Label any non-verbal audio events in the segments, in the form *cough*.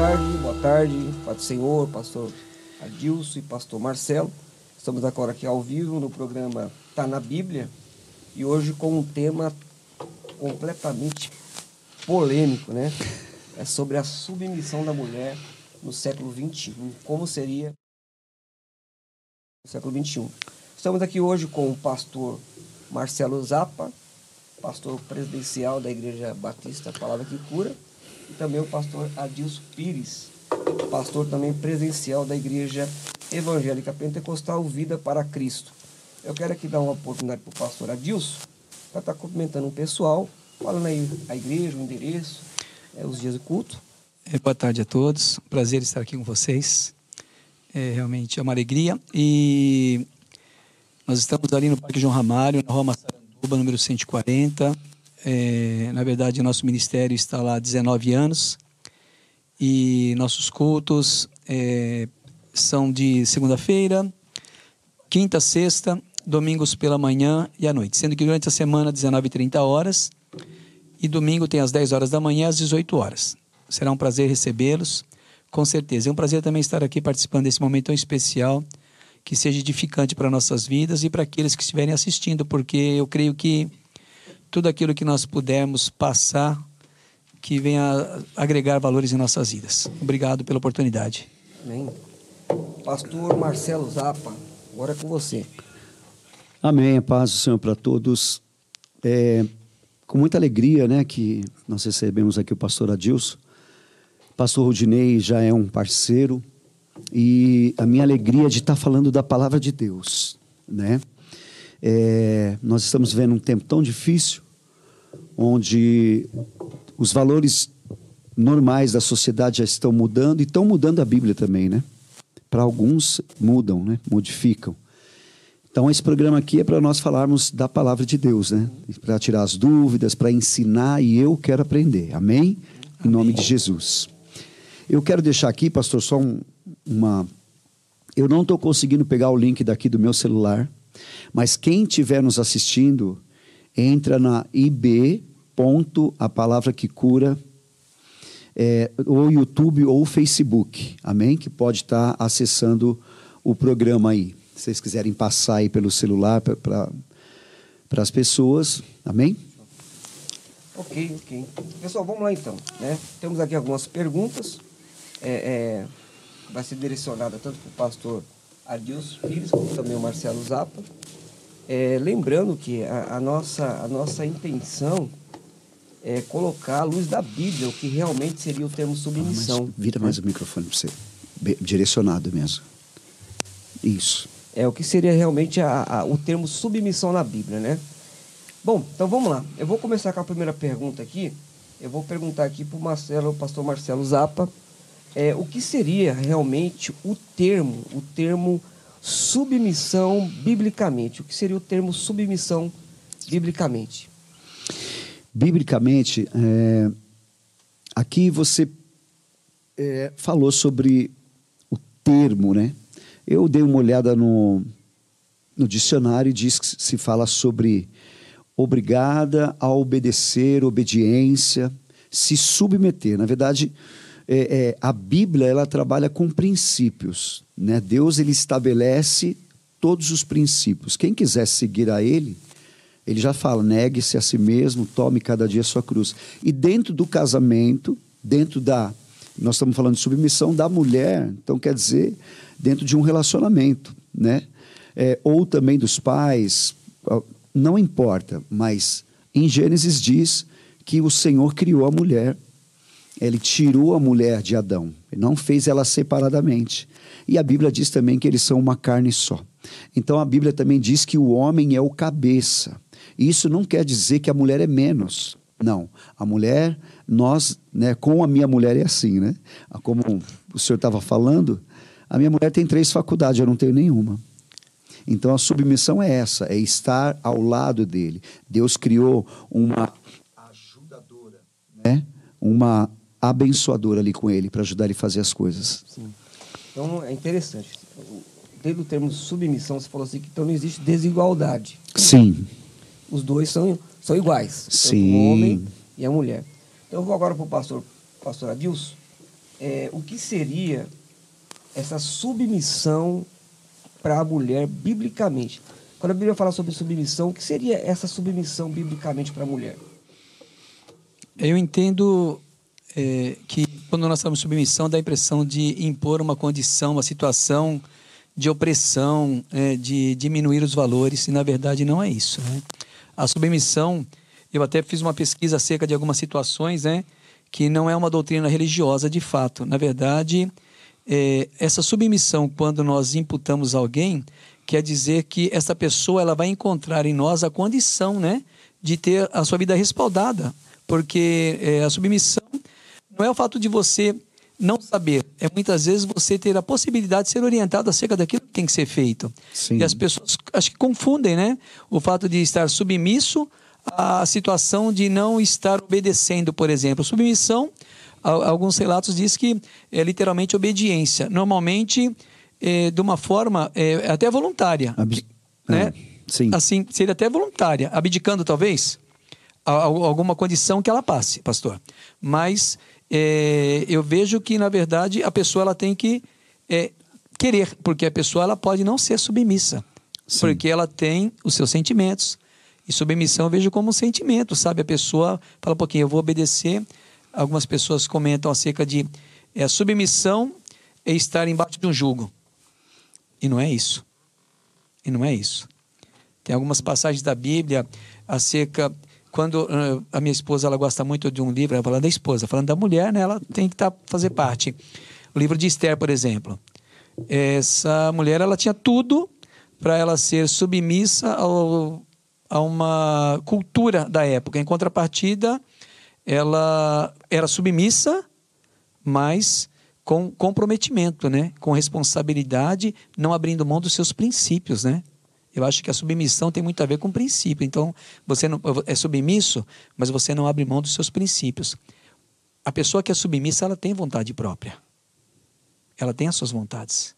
tarde, boa tarde, Pai Senhor, pastor Adilson e pastor Marcelo. Estamos agora aqui ao vivo no programa Tá na Bíblia e hoje com um tema completamente polêmico, né? É sobre a submissão da mulher no século XXI. Como seria no século XXI. Estamos aqui hoje com o pastor Marcelo Zappa, pastor presidencial da Igreja Batista Palavra que Cura, e também o pastor Adilson Pires, pastor também presencial da Igreja Evangélica Pentecostal Vida para Cristo. Eu quero aqui dar uma oportunidade para o pastor Adilson, para estar cumprimentando o pessoal, falando aí a igreja, o endereço, é, os dias de culto. É, boa tarde a todos, prazer estar aqui com vocês. É realmente é uma alegria. E nós estamos ali no Parque João Ramalho, na Roma Saranduba, número 140. É, na verdade, nosso ministério está lá há 19 anos e nossos cultos é, são de segunda-feira, quinta, sexta, domingos pela manhã e à noite, sendo que durante a semana 19 e 30 horas e domingo tem às 10 horas da manhã às 18 horas. Será um prazer recebê-los, com certeza. É um prazer também estar aqui participando desse momento tão especial, que seja edificante para nossas vidas e para aqueles que estiverem assistindo, porque eu creio que tudo aquilo que nós pudermos passar que venha agregar valores em nossas vidas. Obrigado pela oportunidade. Amém. Pastor Marcelo Zappa, agora é com você. Amém. A paz do Senhor para todos. É, com muita alegria, né, que nós recebemos aqui o pastor Adilson. O pastor Rudinei já é um parceiro e a minha alegria de estar falando da palavra de Deus, né? É, nós estamos vendo um tempo tão difícil, onde os valores normais da sociedade já estão mudando e estão mudando a Bíblia também, né? Para alguns mudam, né? Modificam. Então esse programa aqui é para nós falarmos da palavra de Deus, né? Para tirar as dúvidas, para ensinar e eu quero aprender. Amém? Amém. Em nome de Jesus. Eu quero deixar aqui, pastor, só um, uma. Eu não estou conseguindo pegar o link daqui do meu celular mas quem estiver nos assistindo, entra na IB, ponto, a palavra que cura, é, ou YouTube ou Facebook, amém? Que pode estar tá acessando o programa aí. Se vocês quiserem passar aí pelo celular para as pessoas, amém? Ok, ok. Pessoal, vamos lá então. Né? Temos aqui algumas perguntas. É, é, vai ser direcionada tanto para o pastor Adilson Pires, como também o Marcelo Zappa. É, lembrando que a, a, nossa, a nossa intenção é colocar a luz da Bíblia, o que realmente seria o termo submissão. Ah, vira mais o microfone para você, direcionado mesmo. Isso. É o que seria realmente a, a, o termo submissão na Bíblia, né? Bom, então vamos lá. Eu vou começar com a primeira pergunta aqui. Eu vou perguntar aqui para o Marcelo, o pastor Marcelo Zappa, é, o que seria realmente o termo, o termo submissão biblicamente. O que seria o termo submissão biblicamente? Biblicamente, é, aqui você é, falou sobre o termo, né? Eu dei uma olhada no, no dicionário e diz que se fala sobre obrigada a obedecer, obediência, se submeter. Na verdade, é, é, a Bíblia ela trabalha com princípios. Né? Deus ele estabelece todos os princípios. Quem quiser seguir a Ele, ele já fala: negue-se a si mesmo, tome cada dia a sua cruz. E dentro do casamento, dentro da. Nós estamos falando de submissão da mulher, então quer dizer, dentro de um relacionamento, né? É, ou também dos pais, não importa, mas em Gênesis diz que o Senhor criou a mulher ele tirou a mulher de Adão, ele não fez ela separadamente. E a Bíblia diz também que eles são uma carne só. Então a Bíblia também diz que o homem é o cabeça. Isso não quer dizer que a mulher é menos. Não, a mulher, nós, né, com a minha mulher é assim, né? Como o senhor estava falando, a minha mulher tem três faculdades, eu não tenho nenhuma. Então a submissão é essa, é estar ao lado dele. Deus criou uma ajudadora, né? Uma abençoador ali com ele para ajudar ele a fazer as coisas. Sim. Então é interessante. Dentro do termo submissão, você falou assim que então não existe desigualdade. Sim. Os dois são, são iguais. Sim. O homem e a mulher. Então eu vou agora para o pastor, pastor Adilson. é, o que seria essa submissão para a mulher biblicamente. Quando a Bíblia fala sobre submissão, o que seria essa submissão biblicamente para a mulher? Eu entendo é, que quando nós falamos submissão, dá a impressão de impor uma condição, uma situação de opressão, é, de diminuir os valores, e na verdade não é isso. Né? A submissão, eu até fiz uma pesquisa acerca de algumas situações, né, que não é uma doutrina religiosa de fato. Na verdade, é, essa submissão, quando nós imputamos alguém, quer dizer que essa pessoa ela vai encontrar em nós a condição né, de ter a sua vida respaldada. Porque é, a submissão não é o fato de você não saber, é muitas vezes você ter a possibilidade de ser orientado acerca daquilo que tem que ser feito. Sim. E as pessoas acho que confundem, né? O fato de estar submisso à situação de não estar obedecendo, por exemplo. Submissão, alguns relatos diz que é literalmente obediência. Normalmente, é, de uma forma é, até voluntária. Né? É, sim. Assim, seria até voluntária, abdicando talvez alguma condição que ela passe, pastor. Mas é, eu vejo que na verdade a pessoa ela tem que é, querer, porque a pessoa ela pode não ser submissa, Sim. porque ela tem os seus sentimentos. E submissão eu vejo como um sentimento, sabe? A pessoa fala um pouquinho, eu vou obedecer. Algumas pessoas comentam acerca de é, submissão é estar embaixo de um jugo. E não é isso. E não é isso. Tem algumas passagens da Bíblia acerca quando uh, a minha esposa ela gosta muito de um livro, falando da esposa, falando da mulher, né, ela tem que tá, fazer parte. O livro de Esther, por exemplo. Essa mulher ela tinha tudo para ela ser submissa ao, a uma cultura da época. Em contrapartida, ela era submissa, mas com comprometimento, né? com responsabilidade, não abrindo mão dos seus princípios. Né? Eu acho que a submissão tem muito a ver com princípio. Então, você não, é submisso, mas você não abre mão dos seus princípios. A pessoa que é submissa, ela tem vontade própria. Ela tem as suas vontades.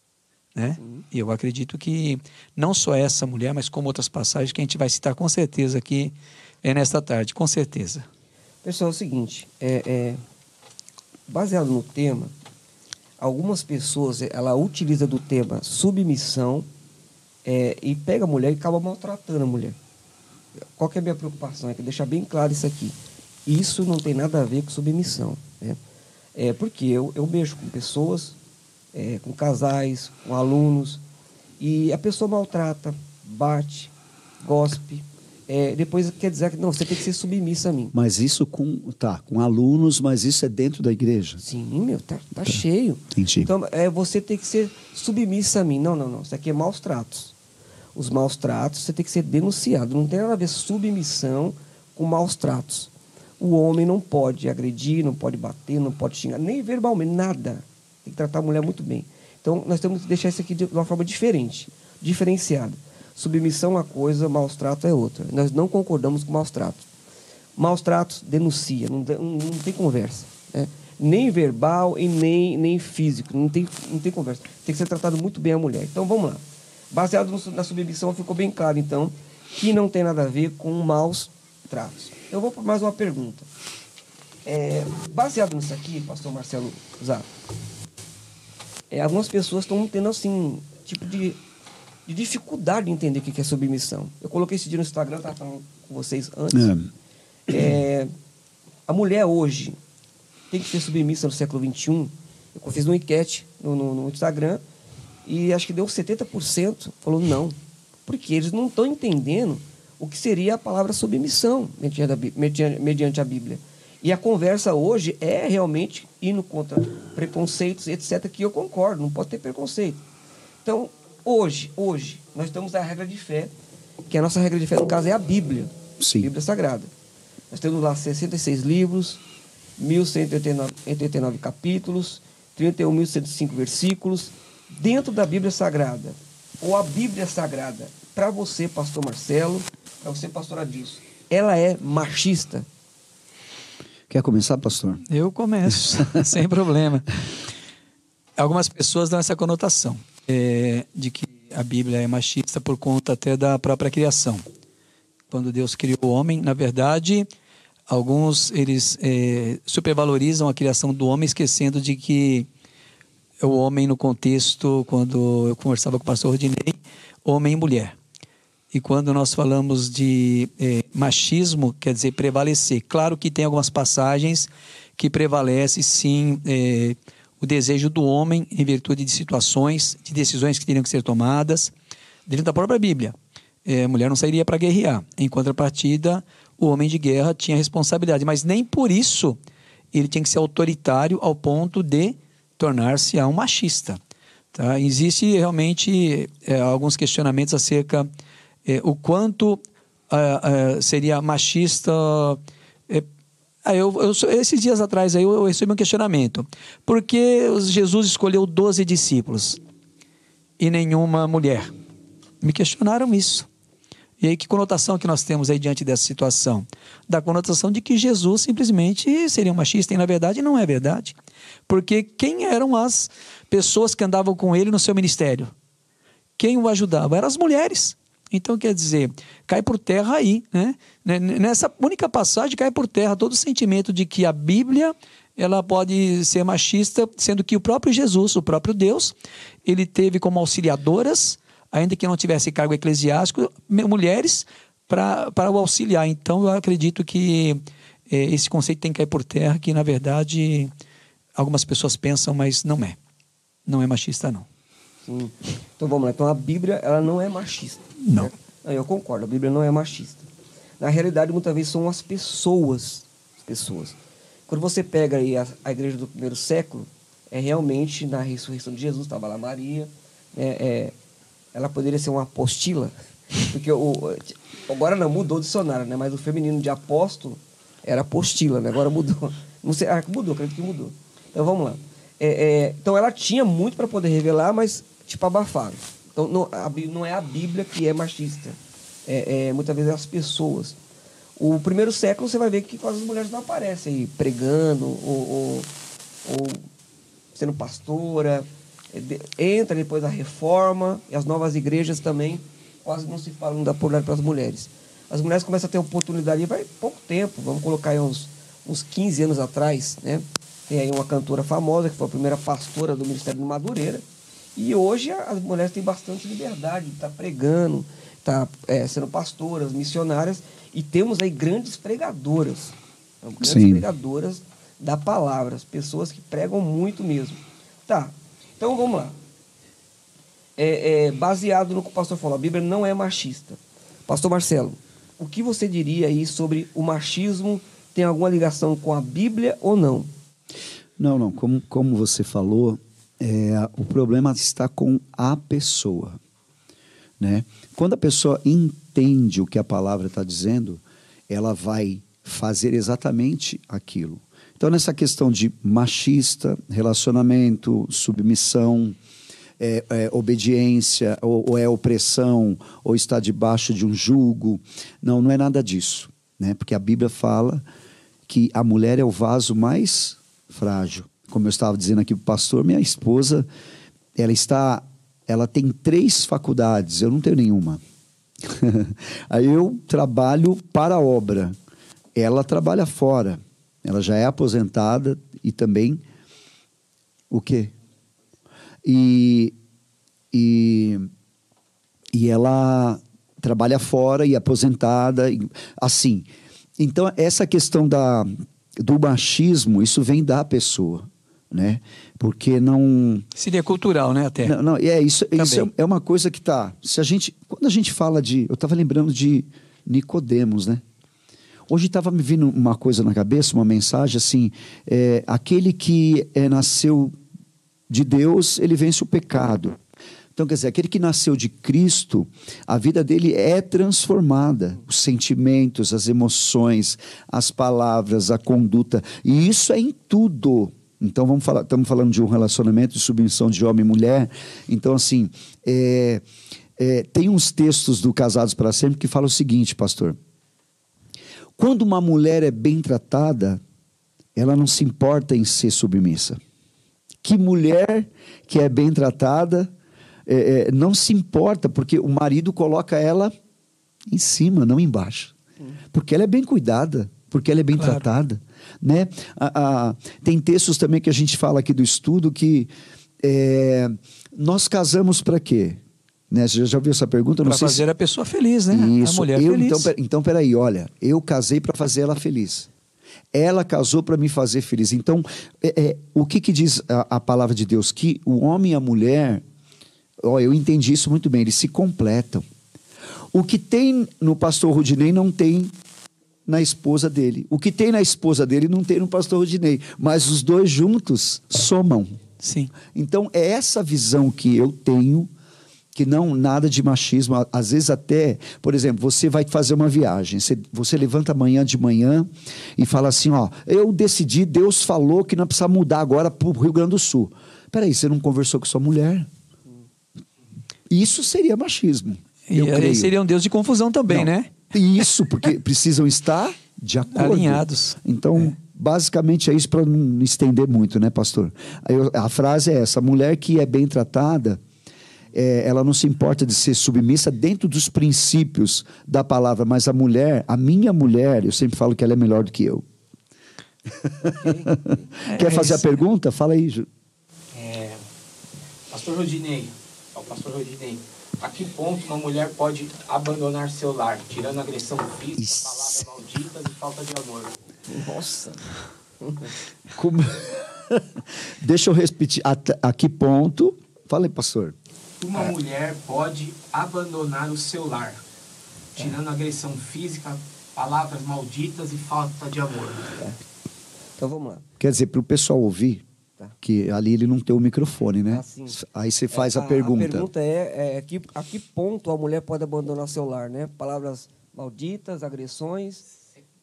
Né? E eu acredito que não só essa mulher, mas como outras passagens que a gente vai citar com certeza aqui é nesta tarde, com certeza. Pessoal, é o seguinte, é, é, baseado no tema, algumas pessoas, ela utiliza do tema submissão é, e pega a mulher e acaba maltratando a mulher. Qual que é a minha preocupação? É que deixar bem claro isso aqui. Isso não tem nada a ver com submissão. Né? É, porque eu, eu mexo com pessoas, é, com casais, com alunos, e a pessoa maltrata, bate, gospe. É, depois quer dizer que não, você tem que ser submissa a mim. Mas isso com, tá, com alunos, mas isso é dentro da igreja. Sim, meu, tá, tá cheio. Entendi. Então, é, você tem que ser submissa a mim. Não, não, não. Isso aqui é maus tratos. Os maus tratos, você tem que ser denunciado. Não tem nada a ver submissão com maus tratos. O homem não pode agredir, não pode bater, não pode xingar, nem verbalmente, nada. Tem que tratar a mulher muito bem. Então, nós temos que deixar isso aqui de uma forma diferente, diferenciada. Submissão é uma coisa, maus tratos é outra. Nós não concordamos com maus tratos. Maus tratos, denuncia, não, tem- não, não tem conversa. né? Nem verbal e nem, nem físico, não tem, não tem conversa. Tem que ser tratado muito bem a mulher. Então, vamos lá. Baseado no- na submissão, ficou bem claro, então, que não tem nada a ver com maus tratos. Eu vou para mais uma pergunta. É, baseado nisso aqui, pastor Marcelo Zato, é, algumas pessoas estão tendo assim, tipo de, de dificuldade de entender o que que é submissão. Eu coloquei esse dia no Instagram, estava falando com vocês antes. É. É, a mulher hoje tem que ser submissa no século XXI. Eu fiz uma enquete no, no- no Instagram e acho que deu 70% falou não. Porque eles não estão entendendo o que seria a palavra submissão mediante a, a Bíblia. E a conversa hoje é realmente indo contra preconceitos, etc., que eu concordo, não pode ter preconceito. Então, hoje, hoje, nós estamos na regra de fé, que a nossa regra de fé, no caso, é a Bíblia. Sim. Bíblia Sagrada. Nós temos lá 66 livros, 1.189 capítulos, 31.105 versículos, dentro da Bíblia Sagrada. Ou a Bíblia Sagrada, para você, pastor Marcelo, para você, pastor Adilson, ela é machista? Quer começar, pastor? Eu começo, *laughs* *laughs* sem problema. Algumas pessoas dão essa conotação é, de que a Bíblia é machista por conta até da própria criação. Quando Deus criou o homem, na verdade, Alguns eles é, supervalorizam a criação do homem, esquecendo de que o homem no contexto, quando eu conversava com o pastor Rodinei, homem e mulher. E quando nós falamos de é, machismo, quer dizer prevalecer. Claro que tem algumas passagens que prevalece sim é, o desejo do homem em virtude de situações, de decisões que teriam que ser tomadas dentro da própria Bíblia. É, a mulher não sairia para guerrear. Em contrapartida, o homem de guerra tinha responsabilidade, mas nem por isso ele tinha que ser autoritário ao ponto de tornar-se um machista. Tá? Existe realmente é, alguns questionamentos acerca é, o quanto é, seria machista. Eu, eu, esses dias atrás aí eu, eu recebi um questionamento. Por que Jesus escolheu 12 discípulos e nenhuma mulher? Me questionaram isso. E aí, que conotação que nós temos aí diante dessa situação? Da conotação de que Jesus simplesmente seria um machista, e na verdade não é verdade. Porque quem eram as pessoas que andavam com ele no seu ministério? Quem o ajudava? Eram as mulheres. Então, quer dizer, cai por terra aí, né? Nessa única passagem cai por terra todo o sentimento de que a Bíblia ela pode ser machista, sendo que o próprio Jesus, o próprio Deus, ele teve como auxiliadoras ainda que não tivesse cargo eclesiástico, mulheres para o auxiliar. Então, eu acredito que é, esse conceito tem que cair por terra, que na verdade algumas pessoas pensam, mas não é. Não é machista, não. Sim. Então vamos lá. Então a Bíblia ela não é machista. Não. Né? Eu concordo. A Bíblia não é machista. Na realidade, muitas vezes são as pessoas. As pessoas. Quando você pega aí a, a igreja do primeiro século, é realmente na ressurreição de Jesus estava lá Maria, é, é, ela poderia ser uma apostila, *laughs* porque o, agora não mudou o dicionário, né? Mas o feminino de apóstolo era apostila, né? Agora mudou. Não sei, ah, mudou, acredito que mudou. Então vamos lá. É, é, então ela tinha muito para poder revelar, mas tipo abafaram. Então não, a, não é a Bíblia que é machista. É, é, muitas vezes é as pessoas. O primeiro século você vai ver que quase as mulheres não aparecem aí pregando ou, ou, ou sendo pastora entra depois a reforma e as novas igrejas também quase não se falam da oportunidade para as mulheres. As mulheres começam a ter oportunidade, vai pouco tempo, vamos colocar aí uns, uns 15 anos atrás, né? Tem aí uma cantora famosa, que foi a primeira pastora do Ministério de Madureira. E hoje as mulheres têm bastante liberdade de estar tá pregando, estar tá, é, sendo pastoras, missionárias. E temos aí grandes pregadoras. Grandes Sim. pregadoras da palavra, pessoas que pregam muito mesmo. Tá, então vamos lá. É, é, baseado no que o pastor falou, a Bíblia não é machista. Pastor Marcelo, o que você diria aí sobre o machismo? Tem alguma ligação com a Bíblia ou não? Não, não. Como, como você falou, é, o problema está com a pessoa. Né? Quando a pessoa entende o que a palavra está dizendo, ela vai fazer exatamente aquilo. Então, nessa questão de machista, relacionamento, submissão, é, é, obediência, ou, ou, é opressão, ou está debaixo de um jugo. Não, não é nada disso. Né? Porque a Bíblia fala que a mulher é o vaso mais frágil. Como eu estava dizendo aqui para o pastor, minha esposa, ela está, ela tem três faculdades, eu não tenho nenhuma. *laughs* Aí eu trabalho para a obra, ela trabalha fora. Ela já é aposentada e também o quê? E, e, e ela trabalha fora e aposentada, assim. Então, essa questão da, do machismo, isso vem da pessoa, né? Porque não... Seria cultural, né, até? Não, não é, isso, isso é, é, uma coisa que tá... Se a gente, quando a gente fala de... Eu estava lembrando de Nicodemos, né? Hoje estava me vindo uma coisa na cabeça, uma mensagem assim: é, aquele que é, nasceu de Deus, ele vence o pecado. Então, quer dizer, aquele que nasceu de Cristo, a vida dele é transformada. Os sentimentos, as emoções, as palavras, a conduta. E isso é em tudo. Então, vamos falar, estamos falando de um relacionamento de submissão de homem e mulher. Então, assim, é, é, tem uns textos do Casados para Sempre que falam o seguinte, pastor. Quando uma mulher é bem tratada, ela não se importa em ser submissa. Que mulher que é bem tratada é, é, não se importa, porque o marido coloca ela em cima, não embaixo. Porque ela é bem cuidada, porque ela é bem Claro. tratada. Né? A- a- tem textos também que a gente fala aqui do estudo que é, nós casamos para quê? Né? Você já, já ouviu essa pergunta? Para sei se- fazer a pessoa feliz, né? isso, A mulher eu, feliz. Então, per- então, peraí, olha, eu casei para fazer ela feliz. Ela casou para me fazer feliz. Então, é, é, o que, que diz a, a palavra de Deus? Que o homem e a mulher, ó, eu entendi isso muito bem, eles se completam. O que tem no pastor Rudinei não tem na esposa dele. O que tem na esposa dele não tem no pastor Rudinei. Mas os dois juntos somam. Sim. Então, é essa visão que eu tenho, que não nada de machismo. Às vezes, até, por exemplo, você vai fazer uma viagem, você, você levanta amanhã de manhã e fala assim: Ó, eu decidi, Deus falou que não precisa mudar agora para o Rio Grande do Sul. Peraí, você não conversou com sua mulher? Isso seria machismo. E eu aí creio. seria um Deus de confusão também, Não. né? Isso, porque *laughs* precisam estar de acordo. Alinhados. Então, basicamente é isso para não estender muito, né, pastor? Eu- a frase é essa: a mulher que é bem tratada, é, ela não se importa de ser submissa dentro dos princípios da palavra, mas a mulher, a minha mulher, eu sempre falo que ela é melhor do que eu. *laughs* Quer É fazer a pergunta? Fala aí, Ju. É, pastor Rodinei, pastor Rodinei, a que ponto uma mulher pode abandonar seu lar, tirando agressão física, Isso. palavras malditas e falta de amor? Nossa. Como- *laughs* Deixa eu repetir. Até- a que ponto? Fala aí, pastor. Uma mulher pode abandonar o seu lar, tirando agressão física, palavras malditas e falta de amor. Então vamos lá. Quer dizer, para o pessoal ouvir, Tá. que ali ele não tem o microfone, né? Ah, sim. Aí você faz É, a, pergunta. A pergunta é, é que, a que ponto a mulher pode abandonar seu lar, né? Palavras malditas, agressões.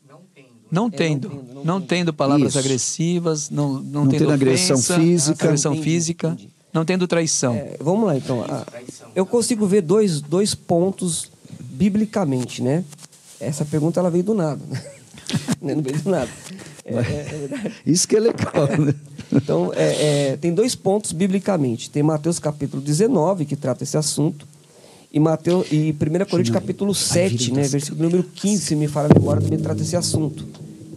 Não tendo. Não É, tendo. não tendo, não Não tendo. tendo palavras Isso. agressivas, não, não, Não tendo tendo agressão ofensa, física. agressão Entendi, física, entendi. não tendo traição. É, vamos lá, então. A- Traição. eu consigo ver dois, dois pontos biblicamente, né? Essa pergunta ela veio do nada. né? *laughs* não veio do nada. É, é- é. Isso que é legal, né? Então, é, é, tem dois pontos biblicamente. Tem Mateus capítulo 19, que trata esse assunto, e, Mateus, e 1 Coríntios capítulo 7, né, versículo número 15, se me fala a memória, também trata esse assunto.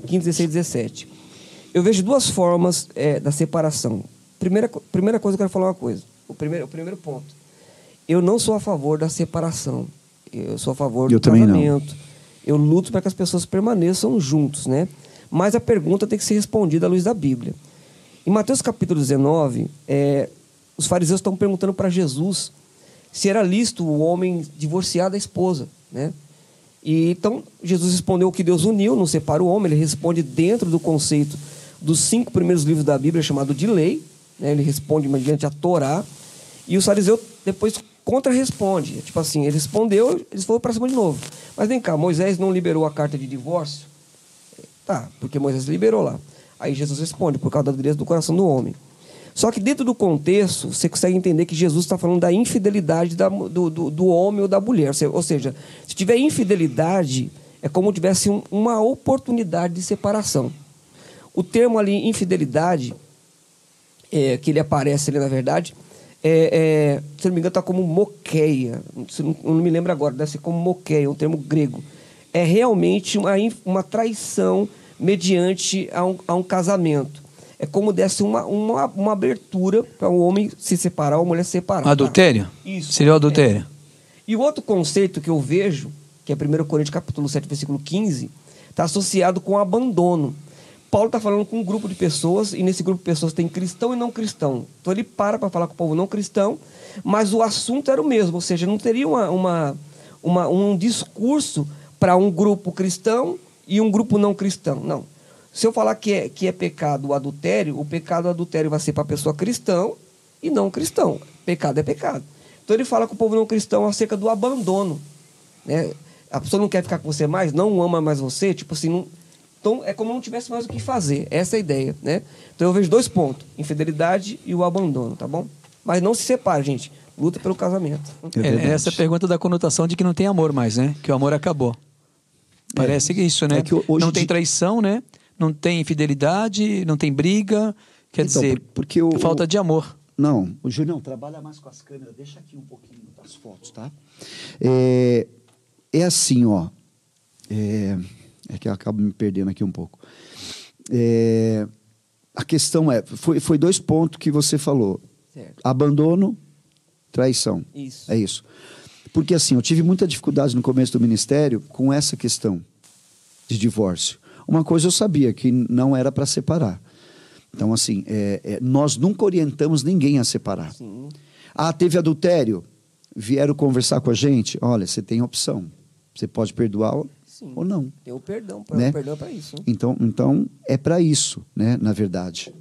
15, 16 17. Eu vejo duas formas é, da separação. Primeira, primeira coisa, eu quero falar uma coisa. O primeiro, o primeiro ponto. Eu não sou a favor da separação. Eu sou a favor Eu do não. casamento. Eu luto para que as pessoas permaneçam juntos, né? Mas a pergunta tem que ser respondida à luz da Bíblia. Em Mateus capítulo 19, é, os fariseus estão perguntando para Jesus se era lícito o homem divorciar da esposa, né? E então Jesus respondeu o que Deus uniu, não separa o homem. Ele responde dentro do conceito dos cinco primeiros livros da Bíblia, chamado de lei. né? Ele responde mediante a Torá. E os fariseus depois contra-responde. Tipo assim, ele respondeu, eles foram para cima de novo. Mas vem cá, Moisés não liberou a carta de divórcio? Tá, porque Moisés liberou lá. Aí Jesus responde, por causa da dureza do coração do homem. Só que dentro do contexto, você consegue entender que Jesus está falando da infidelidade da- do, do, do homem ou da mulher. Ou se- Ou seja, se tiver infidelidade, é como se tivesse um- uma oportunidade de separação. O termo ali, infidelidade, é, que ele aparece ali na verdade, é, é, se não me engano, está como moqueia. Não, não me lembro agora, deve ser como moqueia, um termo grego. É realmente uma, uma traição mediante a um, a um casamento. É como desse uma, uma, uma abertura para o homem se separar ou a mulher se separar. Adultério? Isso. Seria o adultério. E o outro conceito que eu vejo, que é 1 Coríntios capítulo 7, versículo 15, está associado com abandono. Paulo está falando com um grupo de pessoas, e nesse grupo de pessoas tem cristão e não cristão. Então ele para para falar com o povo não cristão, mas o assunto era o mesmo, ou seja, não teria uma, uma, uma- um discurso para um grupo cristão e um grupo não cristão. Não. Se eu falar que é, que é pecado o adultério, o pecado do adultério vai ser para a pessoa cristão e não cristão. Pecado é pecado. Então ele fala com o povo não cristão acerca do abandono. Né? A pessoa não quer ficar com você mais, não ama mais você, tipo assim, não... então é como não tivesse mais o que fazer. Essa é a ideia, né? Então eu vejo dois pontos: infidelidade e o abandono, tá bom? Mas não se separe, gente. Luta pelo casamento. É É, verdade. essa pergunta dá conotação de que não tem amor mais, né? Que o amor acabou. Parece que é isso, né? É que hoje não tem traição, né? Não tem infidelidade, não tem briga. Quer Então, dizer, por- porque o- falta de amor. Não, o Julião, trabalha mais com as câmeras, deixa aqui um pouquinho das fotos, tá? É, é assim, ó. É, É que eu acabo me perdendo aqui um pouco. É, a questão é, foi, foi dois pontos que você falou. Certo. Abandono, traição. Isso. É isso. Porque assim, eu tive muita dificuldade no começo do ministério com essa questão de divórcio. Uma coisa eu sabia, que não era para separar. Então, assim, é, é, nós nunca orientamos ninguém a separar. Sim. Ah, teve adultério? Vieram conversar com a gente? Olha, você tem opção. Você pode perdoar ou- Sim. ou não. Tem o perdão, pra, Né? o perdão é para isso. Então, então é para isso, né? Na verdade.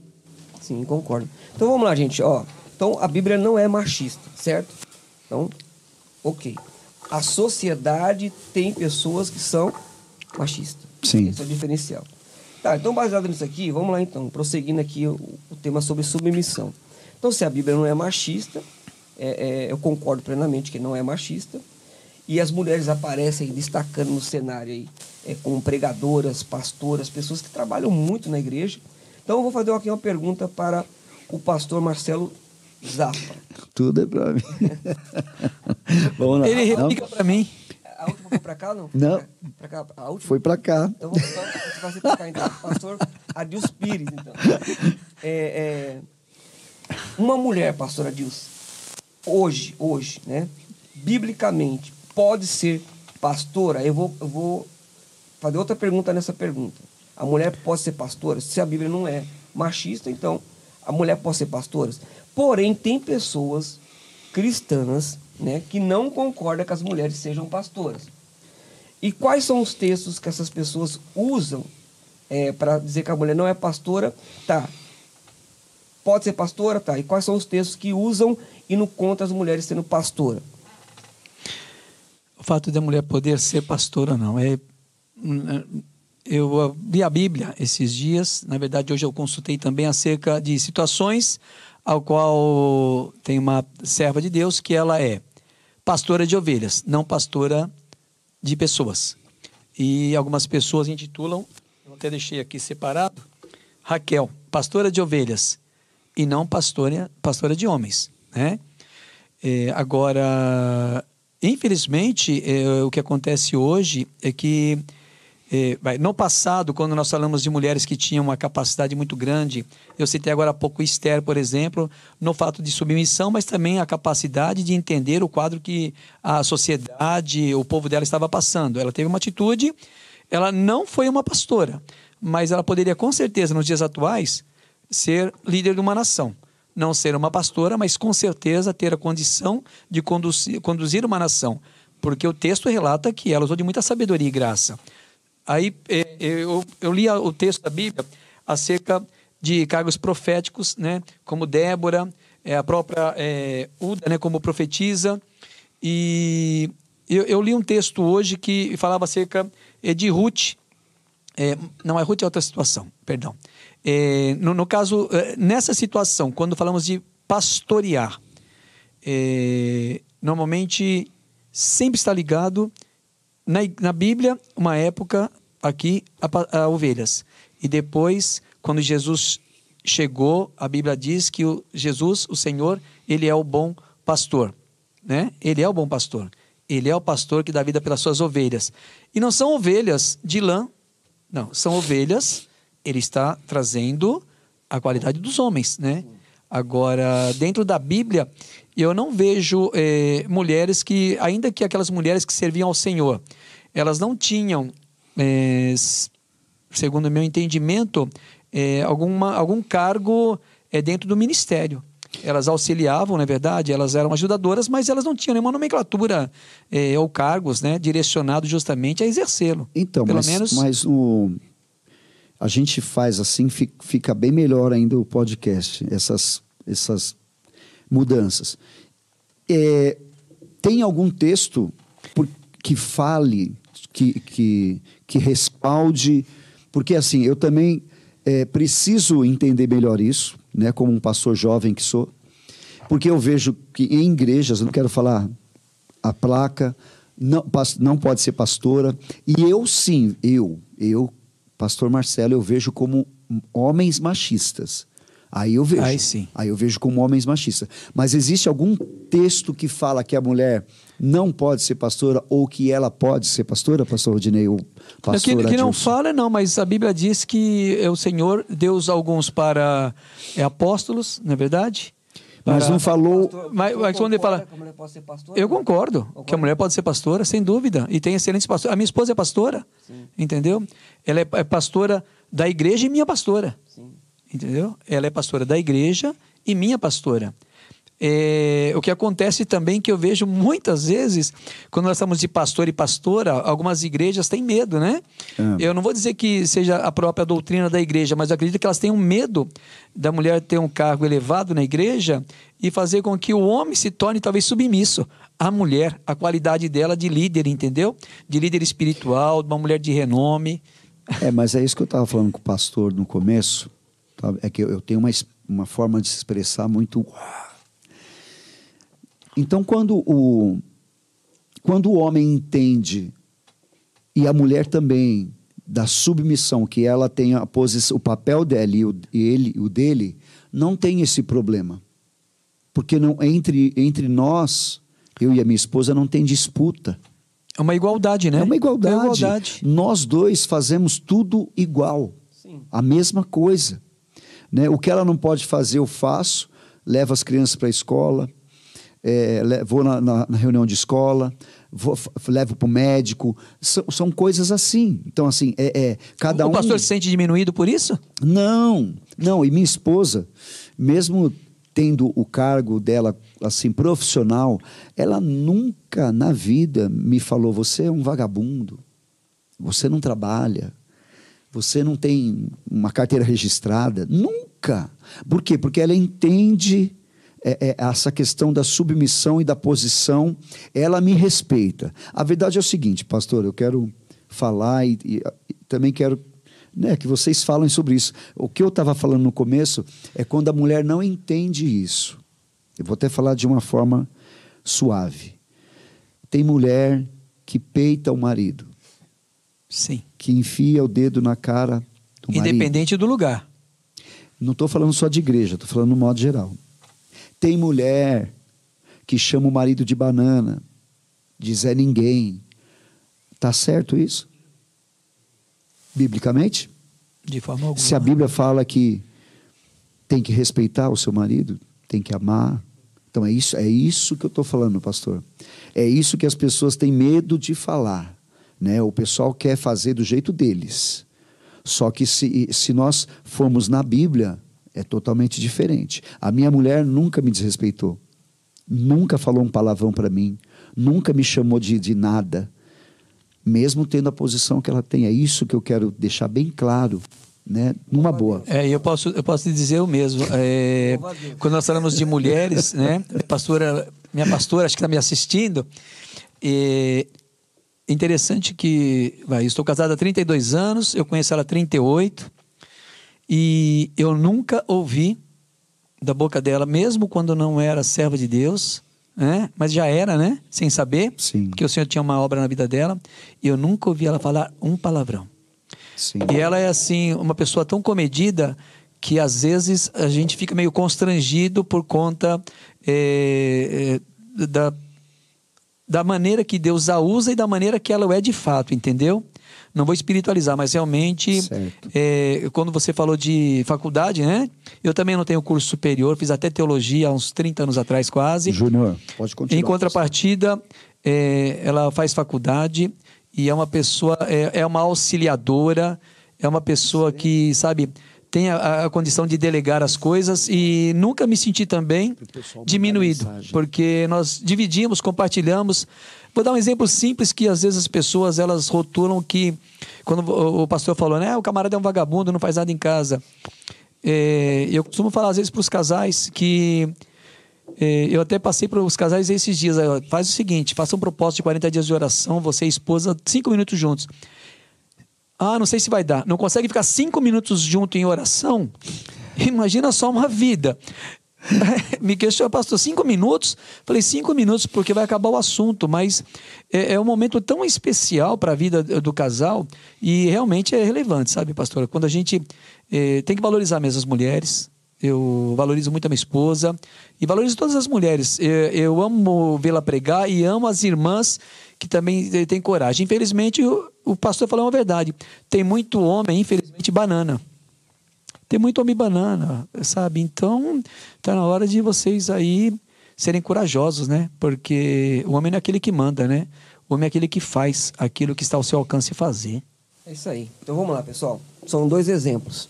Sim, concordo. Então vamos lá, gente. Ó, então a Bíblia não é machista, certo? Então, ok. A sociedade tem pessoas que são machistas. Sim. Esse é o diferencial. Tá, então baseado nisso aqui, vamos lá então, prosseguindo aqui o, o tema sobre submissão. Então, se a Bíblia não é machista, é- é, eu concordo plenamente que não é machista, e as mulheres aparecem destacando no cenário aí, é, como pregadoras, pastoras, pessoas que trabalham muito na igreja. Então, eu vou fazer aqui uma pergunta para o pastor Marcelo Zafra. Tudo é para mim. *laughs* Vamos lá. Ele replica para mim. A última foi para cá, não? Não. Para cá, a última? Foi para cá. Então, vamos, então, ser pra cá, então. Pastor Adilson Pires, então. É, é, uma mulher, pastor Adilson, hoje, hoje, né? Biblicamente, pode ser pastora? Eu vou, eu vou fazer outra pergunta nessa pergunta. A mulher pode ser pastora? Se a Bíblia não é machista, então a mulher pode ser pastora? Porém, tem pessoas cristãs né, que não concordam que as mulheres sejam pastoras. E quais são os textos que essas pessoas usam para dizer que a mulher não é pastora? Tá. Pode ser pastora? Tá. E quais são os textos que usam e não contra as mulheres sendo pastora? O fato da mulher poder ser pastora, não. É, eu li a Bíblia esses dias. Na verdade, hoje eu consultei também acerca de situações ao qual tem uma serva de Deus que ela é pastora de ovelhas, não pastora de pessoas. E algumas pessoas intitulam, eu até deixei aqui separado, Raquel, pastora de ovelhas, e não pastora, pastora de homens, né? É, agora, infelizmente, é, o que acontece hoje é que no passado, quando nós falamos de mulheres que tinham uma capacidade muito grande, eu citei agora há pouco Esther, por exemplo, no fato de submissão, mas também a capacidade de entender o quadro que a sociedade, o povo dela estava passando. Ela teve uma atitude, ela não foi uma pastora, mas ela poderia com certeza, nos dias atuais, ser líder de uma nação. Não ser uma pastora, mas com certeza ter a condição de conduzir, conduzir uma nação. Porque o texto relata que ela usou de muita sabedoria e graça. Aí eh, eu, eu li o texto da Bíblia acerca de cargos proféticos, né, como Débora, eh, a própria eh, Uda, né, como profetisa. E eu, eu li um texto hoje que falava acerca eh, de Ruth. Eh, não é Ruth, é outra situação, perdão. Eh, no, no caso, nessa situação, quando falamos de pastorear, normalmente sempre está ligado na, na Bíblia, uma época aqui a, a ovelhas. E depois, quando Jesus chegou, a Bíblia diz que o Jesus, o Senhor, ele é o bom pastor, né? Ele é o bom pastor. Ele é o pastor que dá vida pelas suas ovelhas. E não são ovelhas de lã, não, são ovelhas, ele está trazendo a qualidade dos homens, né? Agora, dentro da Bíblia, eu não vejo eh, mulheres que, ainda que aquelas mulheres que serviam ao Senhor, elas não tinham, s- segundo o meu entendimento, eh, alguma, algum cargo eh, dentro do ministério. Elas auxiliavam, não é verdade? Elas eram ajudadoras, mas elas não tinham nenhuma nomenclatura ou cargos né, direcionados justamente a exercê-lo. Então, Pelo mas, menos mas o, a gente faz assim, fi- fica bem melhor ainda o podcast, essas, essas mudanças. É, tem algum texto por- que fale, que, que, que respalde? Porque assim, eu também é, preciso entender melhor isso, né, como um pastor jovem que sou, porque eu vejo que em igrejas, não quero falar a placa, não, não pode ser pastora. E eu sim, eu, eu, pastor Marcelo, eu vejo como homens machistas. Aí eu vejo. Aí sim. Aí eu vejo como homens machistas. Mas existe algum texto que fala que a mulher não pode ser pastora ou que ela pode ser pastora, pastor Rodinei, ou pastor que, que não fala, não, mas a Bíblia diz que é o Senhor deu alguns para é, apóstolos, não é verdade? Mas não falou. Pastor, Mas- mas quando ele fala- pastora? Eu concordo que a mulher pode ser pastora, sem dúvida, e tem excelentes pastores. A minha esposa é pastora, entendeu? Ela é é pastora da igreja e minha pastora, Sim. entendeu? Ela é pastora da igreja e minha pastora. É, o que acontece também que eu vejo muitas vezes, quando nós estamos de pastor e pastora, algumas igrejas têm medo, né? É. Eu não vou dizer que seja a própria doutrina da igreja, mas eu acredito que elas tenham medo da mulher ter um cargo elevado na igreja e fazer com que o homem se torne talvez submisso à mulher, a qualidade dela de líder, entendeu? De líder espiritual, de uma mulher de renome. É, mas é isso que eu estava falando com o pastor no começo. tá? É que eu, eu tenho uma, uma forma de se expressar muito. Então, quando o, quando o homem entende, e a mulher também, da submissão, que ela tem a posição, o papel dela e o, e ele, o dele, não tem esse problema. Porque não, entre, entre nós, eu e a minha esposa, não tem disputa. É uma igualdade, né? É uma igualdade. É uma igualdade. Nós dois fazemos tudo igual. Sim. A mesma coisa. Né? O que ela não pode fazer, eu faço. Levo as crianças para a escola. É, vou na, na- na reunião de escola. vou- levo para o médico. São, são coisas assim. Então, assim, é, é cada o um... pastor se sente diminuído por isso? Não, não. E minha esposa, mesmo tendo o cargo dela assim profissional, ela nunca na vida me falou: você é um vagabundo, você não trabalha, você não tem uma carteira registrada. Nunca. Por quê? Porque ela entende é, é, essa questão da submissão e da posição, ela me respeita. A verdade é o seguinte, pastor, eu quero falar e, e- e também quero né, que vocês falem sobre isso. O que eu estava falando no começo é quando a mulher não entende isso. Eu vou até falar de uma forma suave. Tem mulher que peita o marido, Sim. que enfia o dedo na cara do marido. Independente do lugar. Não estou falando só de igreja, estou falando no modo geral. Tem mulher que chama o marido de banana, de Zé Ninguém. Tá certo isso? Biblicamente? De forma alguma. Se a Bíblia fala que tem que respeitar o seu marido, tem que amar. Então é isso, é isso que eu estou falando, pastor. É isso que as pessoas têm medo de falar. Né? O pessoal quer fazer do jeito deles. Só que se, se nós formos na Bíblia, é totalmente diferente. A minha mulher nunca me desrespeitou. Nunca falou um palavrão para mim. Nunca me chamou de, de nada. Mesmo tendo a posição que ela tem. É isso que eu quero deixar bem claro. Né? Numa boa. É, eu posso, eu posso te dizer o mesmo. É, quando nós falamos de mulheres, né? Pastora, minha pastora, acho que está me assistindo. É interessante que, vai, estou casado há 32 anos, eu conheço ela há 38, e eu nunca ouvi da boca dela, mesmo quando não era serva de Deus, né? Mas já era, né? Sem saber, Sim. porque o Senhor tinha uma obra na vida dela, e eu nunca ouvi ela falar um palavrão. Sim. E ela é assim, uma pessoa tão comedida que às vezes a gente fica meio constrangido por conta é, é, da, da maneira que Deus a usa e da maneira que ela é de fato, entendeu? Não vou espiritualizar, mas realmente, é, quando você falou de faculdade, né? Eu também não tenho curso superior, fiz até teologia há uns 30 anos atrás quase. Júnior, pode continuar. Em contrapartida, é, ela faz faculdade e é uma pessoa, é, é uma auxiliadora, é uma pessoa que, sabe, tem a, a condição de delegar as coisas e nunca me senti também diminuído, porque nós dividimos, compartilhamos. Vou dar um exemplo simples que às vezes as pessoas elas rotulam que quando o pastor falou, né, o camarada é um vagabundo, não faz nada em casa. É, eu costumo falar às vezes para os casais que é, eu até passei para os casais esses dias. Faz o seguinte: faça um propósito de 40 dias de oração, você e esposa, cinco minutos juntos. Ah, não sei se vai dar. Não consegue ficar cinco minutos junto em oração? Imagina só uma vida. *laughs* Me questionou, pastor, cinco minutos? Falei, cinco minutos, porque vai acabar o assunto, mas é, é um momento tão especial para a vida do casal e realmente é relevante, sabe, pastora? Quando a gente eh, tem que valorizar mesmo as mulheres, Eu valorizo muito a minha esposa e valorizo todas as mulheres. Eu, eu amo vê-la pregar e amo as irmãs que também eh, têm coragem. Infelizmente, o, o pastor falou uma verdade. Tem muito homem, infelizmente, banana. Tem muito homem banana, sabe? Então, tá na hora de vocês aí serem corajosos, né? Porque o homem não é aquele que manda, né? O homem é aquele que faz aquilo que está ao seu alcance fazer. É isso aí. Então vamos lá, pessoal. São dois exemplos.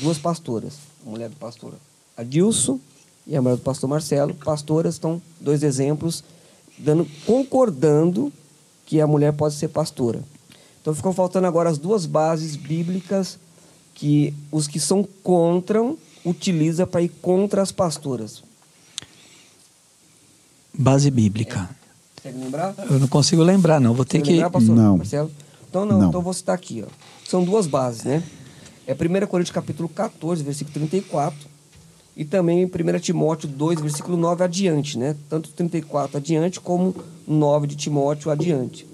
Duas pastoras. Mulher do pastor Adilson e a mulher do pastor Marcelo. Pastoras estão dois exemplos, dando, concordando que a mulher pode ser pastora. Então ficam faltando agora as duas bases bíblicas que os que são contra utilizam para ir contra as pastoras. Base bíblica. Consegue lembrar? Eu não consigo lembrar, não. Vou ter Consegue que. lembrar, pastor Não. Marcelo? Então não, Não. então eu vou citar aqui, ó. São duas bases, né? É 1 Coríntios capítulo 14, versículo 34, e também 1 Timóteo 2, versículo 9 adiante, né? Tanto 34 adiante como 9 de Timóteo adiante.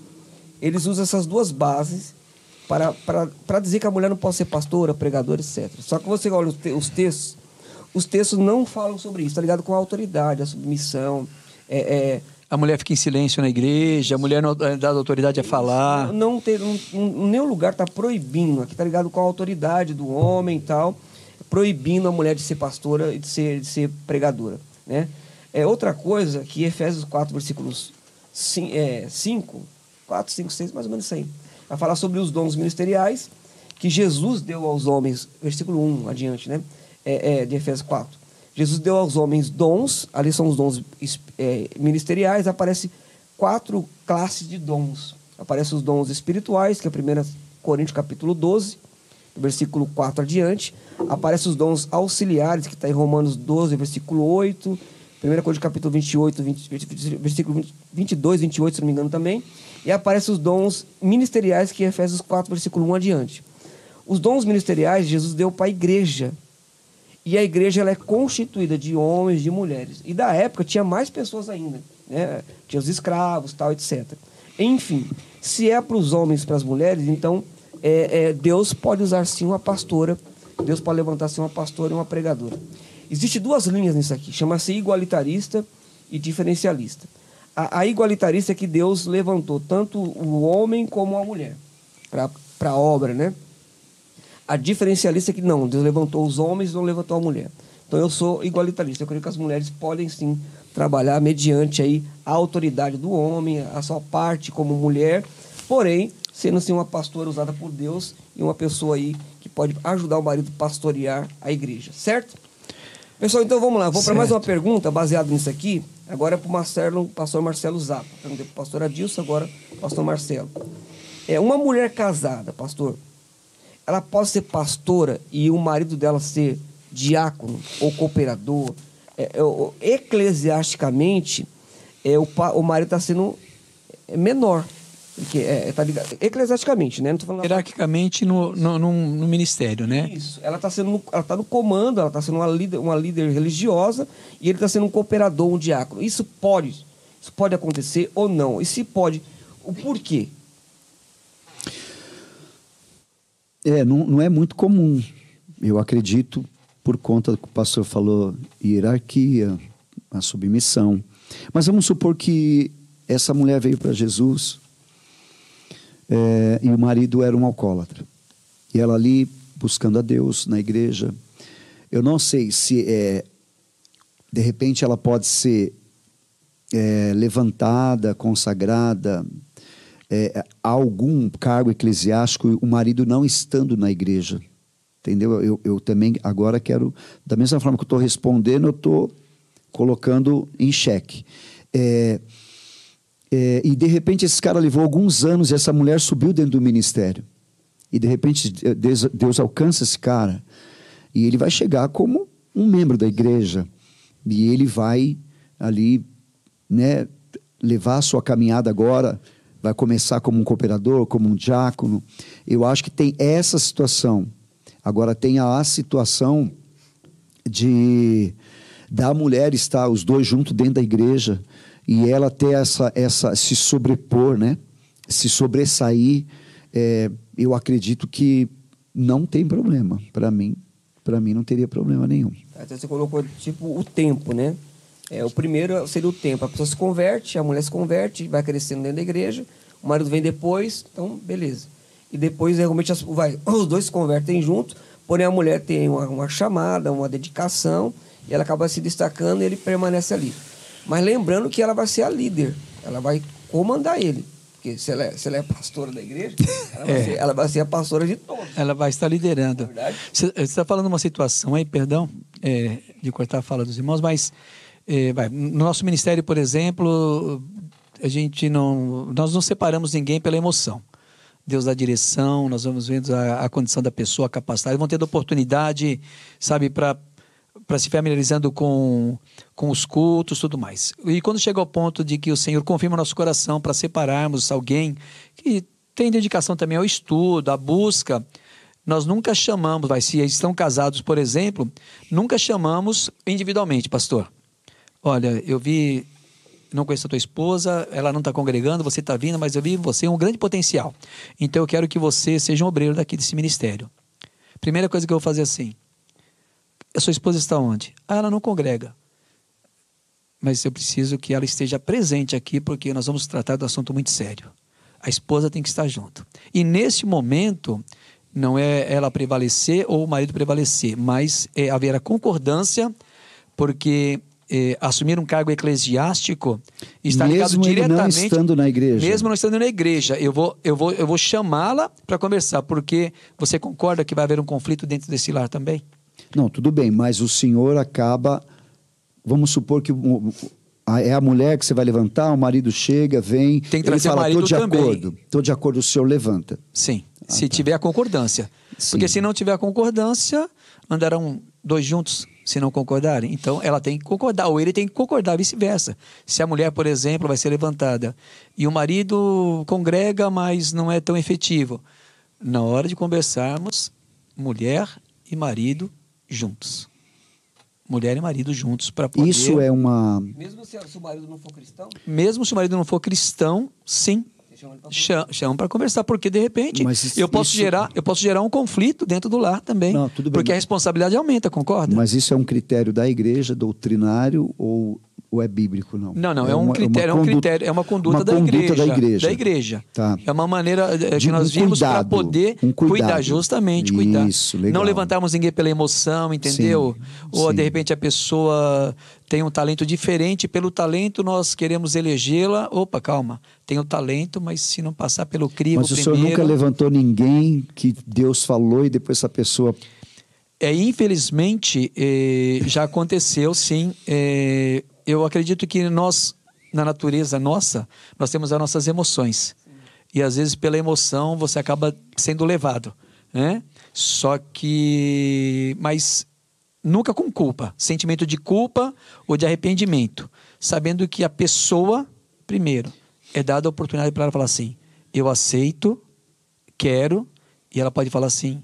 Eles usam essas duas bases para, para, para dizer que a mulher não pode ser pastora, pregadora, etc. Só que você olha os, te- os textos, os textos não falam sobre isso, tá ligado? Com a autoridade, a submissão, é, é, A mulher fica em silêncio na igreja, a mulher não é dada autoridade a falar. Não tem, não, não- nenhum lugar está proibindo, aqui tá ligado com a autoridade do homem e tal, proibindo a mulher de ser pastora e de ser, de ser pregadora, né? É outra coisa que Efésios 4, versículos 5, 4, 5, 6, mais ou menos isso aí. Vai falar sobre os dons ministeriais que Jesus deu aos homens, versículo 1 adiante, né? É, é, de Efésios 4. Jesus deu aos homens dons, ali são os dons é, ministeriais, aparece quatro classes de dons. Aparecem os dons espirituais, que é 1 Coríntios capítulo 12, versículo 4 adiante. Aparecem os dons auxiliares, que está em Romanos 12, versículo 8. 1 Coríntios capítulo 28, 20, versículo 20, 22, 28, se não me engano também. E aparecem os dons ministeriais, que é Efésios 4, versículo 1 adiante. Os dons ministeriais Jesus deu para a igreja. E a igreja ela é constituída de homens, de mulheres. E da época tinha mais pessoas ainda. Né? Tinha os escravos, tal, etc. Enfim, se é para os homens e para as mulheres, então é, é, Deus pode usar sim uma pastora. Deus pode levantar sim uma pastora e uma pregadora. Existem duas linhas nisso aqui. Chama-se igualitarista e diferencialista. A, a igualitarista que Deus levantou tanto o homem como a mulher para a obra, né? A diferencialista é que não, Deus levantou os homens não levantou a mulher. Então eu sou igualitarista. Eu creio que as mulheres podem sim trabalhar mediante aí a autoridade do homem, a sua parte como mulher, porém sendo sim uma pastora usada por Deus e uma pessoa aí que pode ajudar o marido a pastorear a igreja, certo? Pessoal, então vamos lá. Vou para mais uma pergunta baseada nisso aqui. Agora é para o Marcelo, pastor Marcelo Zappa. Perguntei para o pastor Adilson, agora pastor Marcelo. É uma mulher casada, pastor. Ela pode ser pastora e o marido dela ser diácono ou cooperador. É, é, eclesiasticamente, é, o, o marido está sendo é, menor. Porque, é, tá ligado? Eclesiasticamente, né? Não tô falando Hierarquicamente no, no, num- no ministério, né? isso. Ela está sendo, no- ela tá no comando, ela está sendo uma líder, uma líder religiosa e ele está sendo um cooperador, um diácono. Isso pode, isso pode acontecer ou não. E se pode, o porquê? É, não, não é muito comum. Eu acredito, por conta do que o pastor falou, hierarquia, a submissão. Mas vamos supor que essa mulher veio para Jesus é, e o marido era um alcoólatra. E ela ali, buscando a Deus na igreja. Eu não sei se, é, de repente, ela pode ser é, levantada, consagrada é, a algum cargo eclesiástico, o marido não estando na igreja. Entendeu? Eu, eu também agora quero, da mesma forma que eu estou respondendo, eu estou colocando em xeque. É, é, e de repente esse cara levou alguns anos e essa mulher subiu dentro do ministério. E de repente Deus, Deus alcança esse cara e ele vai chegar como um membro da igreja e ele vai ali, né, levar a sua caminhada agora, vai começar como um cooperador, como um diácono. Eu acho que tem essa situação. Agora tem a situação de da mulher estar os dois juntos dentro da igreja e ela ter essa essa se sobrepor, né? Se sobressair, é, eu acredito que não tem problema para mim. para mim não teria problema nenhum. Até você colocou, tipo, o tempo, né? É, o primeiro seria o tempo. A pessoa se converte, a mulher se converte, vai crescendo dentro da igreja, o marido vem depois, então, beleza. E depois, realmente, as- vai, *coughs* os dois se convertem juntos, porém a mulher tem uma, uma chamada, uma dedicação, e ela acaba se destacando e ele permanece ali. Mas lembrando que ela vai ser a líder, ela vai comandar ele. Porque se ela é, se ela é pastora da igreja, *laughs* ela vai, É. ser, ela vai ser a pastora de todos. Ela vai estar liderando. Verdade. Você está falando uma situação aí, perdão, é, de cortar a fala dos irmãos, mas é, vai, no nosso ministério, por exemplo, a gente não, nós não separamos ninguém pela emoção. Deus dá direção, nós vamos vendo a, a condição da pessoa, a capacidade, vão tendo oportunidade, sabe, para para se familiarizando com, com os cultos tudo mais. E quando chega ao ponto de que o Senhor confirma nosso coração para separarmos alguém que tem dedicação também ao estudo, à busca, nós nunca chamamos, vai, se estão casados, por exemplo, nunca chamamos individualmente, pastor. Olha, eu vi, não conheço a tua esposa, ela não está congregando, você está vindo, mas eu vi você um grande potencial. Então eu quero que você seja um obreiro daqui desse ministério. Primeira coisa que eu vou fazer assim, a sua esposa está onde? Ah, ela não congrega. Mas eu preciso que ela esteja presente aqui, porque nós vamos tratar do assunto muito sério. A esposa tem que estar junto. E nesse momento, não é ela prevalecer ou o marido prevalecer, mas é haver a concordância, porque é, assumir um cargo eclesiástico está ligado Mesmo ele não diretamente. estando na igreja. Mesmo não estando na igreja, eu vou, eu vou, eu vou chamá-la para conversar, porque você concorda que vai haver um conflito dentro desse lar também? Não, tudo bem, mas o senhor acaba. Vamos supor que o- a- é a mulher que você vai levantar, o marido chega, vem. Tem que ele trazer o fala, marido tô de também." acordo. Tô de acordo, o senhor levanta. Sim, se tiver a concordância. Sim. Porque se não tiver a concordância, andarão dois juntos se não concordarem. Então ela tem que concordar, ou ele tem que concordar, vice-versa. Se a mulher, por exemplo, vai ser levantada e o marido congrega, mas não é tão efetivo, na hora de conversarmos, mulher e marido juntos. Mulher e marido juntos para poder. Isso é uma. Mesmo se, se o marido não for cristão, Mesmo se o marido não for cristão, sim, chama para conversar, porque de repente Mas isso- eu posso isso- gerar, eu posso gerar um conflito dentro do lar também, Não, tudo bem, porque a mas- responsabilidade aumenta, concorda? Mas isso é um critério da igreja, doutrinário, ou, ou é bíblico, não? Não, não, é, um uma- critério, é um conduta- critério, é uma conduta, uma da, conduta igreja, da igreja. da igreja. Tá. É uma maneira De que nós um vimos para poder um cuidar, justamente cuidar. Isso, legal. Não levantarmos ninguém pela emoção, entendeu? Sim, Ou sim. de repente a pessoa tem um talento diferente, pelo talento nós queremos elegê-la. Opa, calma, tem o talento, mas se não passar pelo crivo Mas o senhor primeiro... nunca levantou ninguém que Deus falou e depois essa pessoa. É, infelizmente, eh, já aconteceu, sim. Eh, eu acredito que nós, na natureza nossa, nós temos as nossas emoções. E às vezes, pela emoção, você acaba sendo levado. Né? Só que. Mas nunca com culpa. Sentimento de culpa ou de arrependimento. Sabendo que a pessoa, primeiro, é dada a oportunidade para ela falar assim: eu aceito, quero, e ela pode falar assim: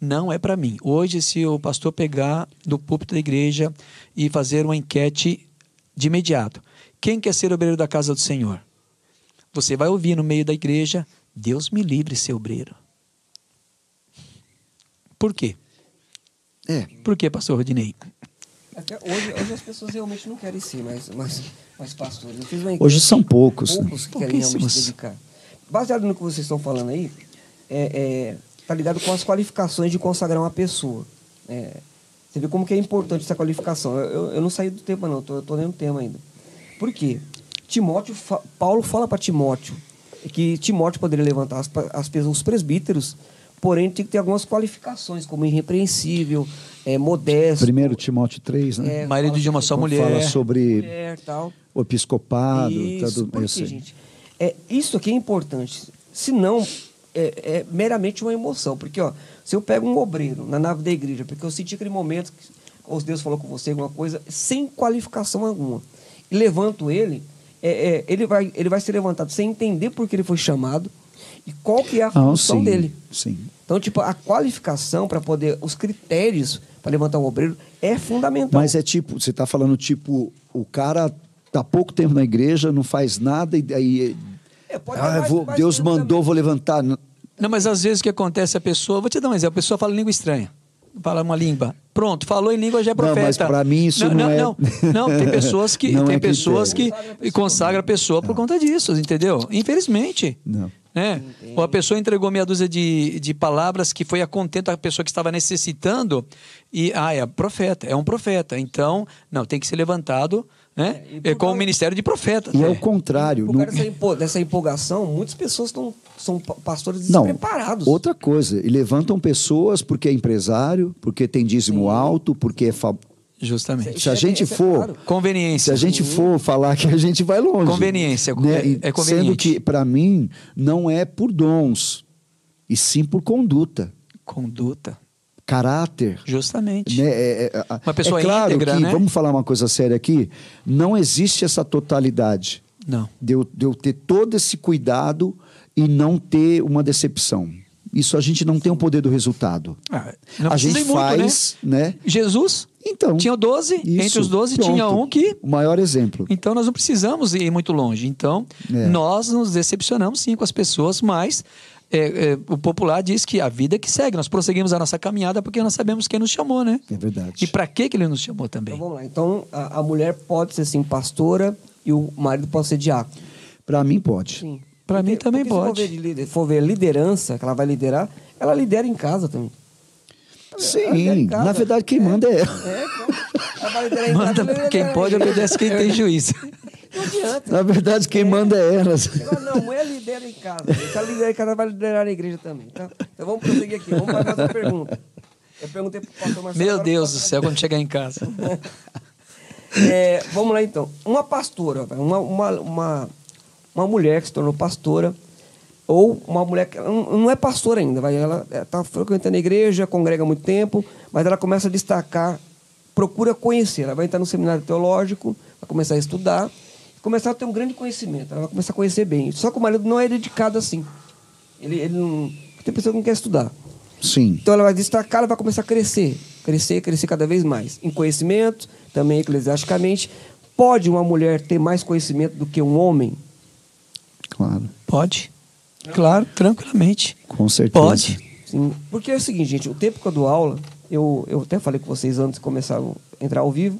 não é para mim. Hoje, se o pastor pegar do púlpito da igreja e fazer uma enquete de imediato, quem quer ser obreiro da casa do Senhor? Você vai ouvir no meio da igreja: Deus me livre ser obreiro. Por quê? É, Por quê, pastor Rodinei? Até hoje, hoje as pessoas realmente não querem ser mais, mais, mais pastores. Eu fiz uma Hoje são poucos, né? Poucos que querem realmente se dedicar. Baseado no que vocês estão falando aí, é, é, tá ligado com as qualificações de consagrar uma pessoa. É, você vê como que é importante essa qualificação. Eu, eu, eu não saí do tema, não. Tô, eu tô lendo o tema ainda. Por quê? Timóteo, fa- Paulo fala para Timóteo que Timóteo poderia levantar as, as pessoas, os presbíteros, porém tinha que ter algumas qualificações, como irrepreensível, é, modesto, primeiro Timóteo 3, né? É, Marido fala de uma sobre- só mulher. Fala sobre mulher tal. o episcopado. Isso, tudo, por eu quê, sei. gente? É, isso aqui é importante. Se não, é, é meramente uma emoção. Porque, ó, se eu pego um obreiro na nave da igreja, porque eu senti aquele momento que ou Deus falou com você alguma coisa, sem qualificação alguma, e levanto ele, é, é, ele, vai, ele vai ser levantado sem entender por que ele foi chamado e qual que é a Ah, função sim, dele. Sim. Então, tipo, a qualificação para poder, os critérios para levantar um obreiro é fundamental. Mas é tipo, você está falando tipo, o cara tá pouco tempo na igreja, não faz nada e daí. É, pode ah, mais- vou- Deus mandou, também. vou levantar. Não, mas às vezes o que acontece, a pessoa, vou te dar um exemplo, a pessoa fala língua estranha. Fala uma língua. Pronto, falou em língua já é Não, mas profeta. pra mim isso não não é- Não, não, tem *laughs* pessoas que Não tem é pessoas que critério. consagra a pessoa por conta disso, entendeu? Infelizmente. Não. Né? Ou a pessoa entregou meia dúzia de, de palavras que foi a contento da pessoa que estava necessitando e, ah, é profeta, é um profeta. Então, não, tem que ser levantado né? É, É, com o ministério de profeta. E é o contrário. Por não- causa dessa, empo- dessa empolgação, muitas pessoas estão são pa- pastores Não, despreparados. outra coisa, e levantam pessoas porque é empresário, porque tem dízimo alto, porque é fa... Justamente. Se a é- gente é for, claro. se Conveniência. a gente for falar que a gente vai longe. Conveniência, né? é- é conveniente. Sendo que para mim não é por dons, e sim por conduta, Conduta. Caráter. Justamente. Né? É, é, Uma pessoa é claro íntegra, que, né? vamos falar uma coisa séria aqui, não existe essa totalidade Não. de eu, de eu ter todo esse cuidado e não ter uma decepção. Isso a gente não tem o poder do resultado. Ah, a gente muito, faz, né? Jesus Então. tinha 12, entre isso, os 12 pronto. tinha um que. O maior exemplo. Então nós não precisamos ir muito longe. Então É. nós nos decepcionamos sim com as pessoas, mas é, é, o popular diz que a vida é que segue. Nós prosseguimos a nossa caminhada porque nós sabemos quem nos chamou, né? É verdade. E para que que ele nos chamou também? Então vamos lá. Então a, a mulher pode ser sim pastora e o marido pode ser diácono. Para mim pode. Sim. Pra mim também pode. Se for ver, for ver liderança, que ela vai liderar, ela lidera em casa também. Sim, casa. na verdade quem manda é ela. É. Ela vai liderar em Manda casa. quem lidera pode, obedece quem tem juízo. Não adianta. Na verdade quem manda é ela. Não, não, mulher lidera em casa. Se ela lidera em casa, ela vai liderar na igreja também. Tá? Então vamos prosseguir aqui. Vamos para mais uma pergunta. Eu perguntei pro pastor Marcelo. Meu Deus do céu, quando chegar em casa. *laughs* É, vamos lá então. Uma pastora, uma, uma, uma, uma mulher que se tornou pastora, ou uma mulher que não, não é pastora ainda, vai, ela está frequentando a igreja, congrega há muito tempo, mas ela começa a destacar, procura conhecer. Ela vai entrar no seminário teológico, vai começar a estudar, começar a ter um grande conhecimento, ela vai começar a conhecer bem. Só que o marido não é dedicado assim. Ele, ele não. Tem pessoa que não quer estudar. Sim. Então ela vai destacar, ela vai começar a crescer, crescer, crescer cada vez mais. Em conhecimento, também eclesiasticamente. Pode uma mulher ter mais conhecimento do que um homem? Claro. Pode. Claro, tranquilamente. Com certeza. Pode. Sim. Porque é o seguinte, gente, o tempo que eu dou aula, eu, eu até falei com vocês antes de começar a entrar ao vivo,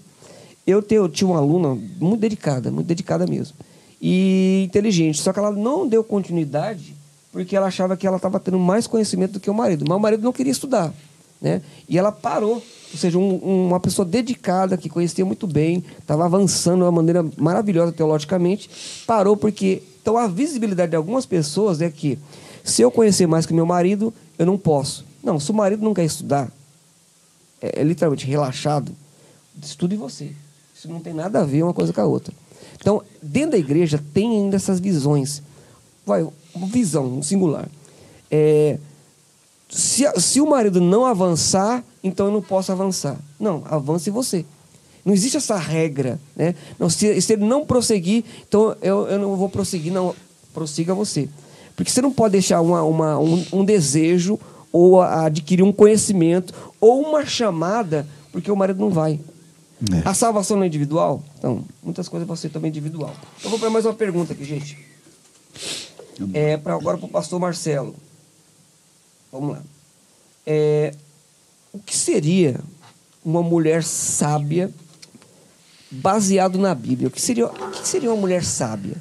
eu, eu tinha uma aluna muito dedicada, muito dedicada mesmo. E inteligente. Só que ela não deu continuidade porque ela achava que ela estava tendo mais conhecimento do que o marido. Mas o marido não queria estudar. Né? E ela parou. Ou seja, um- uma pessoa dedicada, que conhecia muito bem, estava avançando de uma maneira maravilhosa teologicamente, parou porque. Então a visibilidade de algumas pessoas é que se eu conhecer mais que meu marido, eu não posso. Não, se o marido não quer estudar, é, é literalmente relaxado, estude você. Isso não tem nada a ver uma coisa com a outra. Então, dentro da igreja tem ainda essas visões. Vai, visão, singular. É, se, se o marido não avançar, então eu não posso avançar. Não, avance você. Não existe essa regra. Né? Não, se, se ele não prosseguir, então eu, eu não vou prosseguir. Não, prossiga você. Porque você não pode deixar uma, uma- um, um desejo ou a- adquirir um conhecimento ou uma chamada porque o marido não vai. É. A salvação não é individual? Então, muitas coisas vão ser também individual. Eu vou para mais uma pergunta aqui, gente. É, pra, agora para o pastor Marcelo. Vamos lá. É, o que seria uma mulher sábia baseado na Bíblia? O que seria, o que seria uma mulher sábia?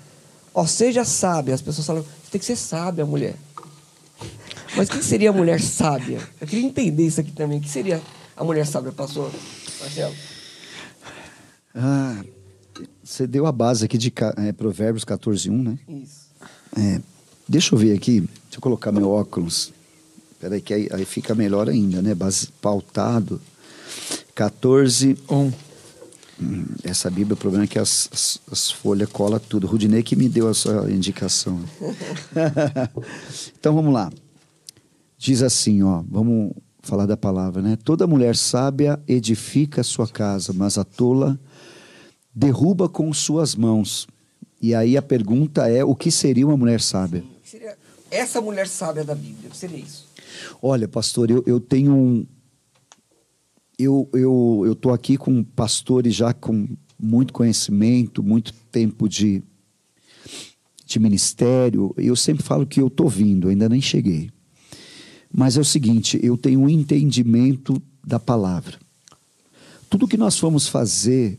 Ó, seja sábia. As pessoas falam, você tem que ser sábia, mulher. Mas o que seria a mulher sábia? Eu queria entender isso aqui também. O que seria a mulher sábia, pastor Marcelo? Ah, você deu a base aqui de é, Provérbios 14, 1, né? Isso. É, deixa eu ver aqui, deixa eu colocar meu óculos. Peraí, que aí, aí fica melhor ainda, né? Base, pautado. 14. Um. Hum, Essa Bíblia, o problema é que as, as, as folhas colam tudo. Rudinei que me deu a sua indicação. *laughs* então vamos lá. Diz assim, ó, vamos falar da palavra, né? Toda mulher sábia edifica sua casa, mas a tola derruba com suas mãos. E aí a pergunta é: o que seria uma mulher sábia? Seria essa mulher sábia da Bíblia? O que seria isso? Olha, pastor, eu, eu tenho um. Eu eu eu tô aqui com pastores já com muito conhecimento, muito tempo de de ministério. Eu sempre falo que eu tô vindo, ainda nem cheguei. Mas é o seguinte, eu tenho um entendimento da palavra. Tudo que nós formos fazer,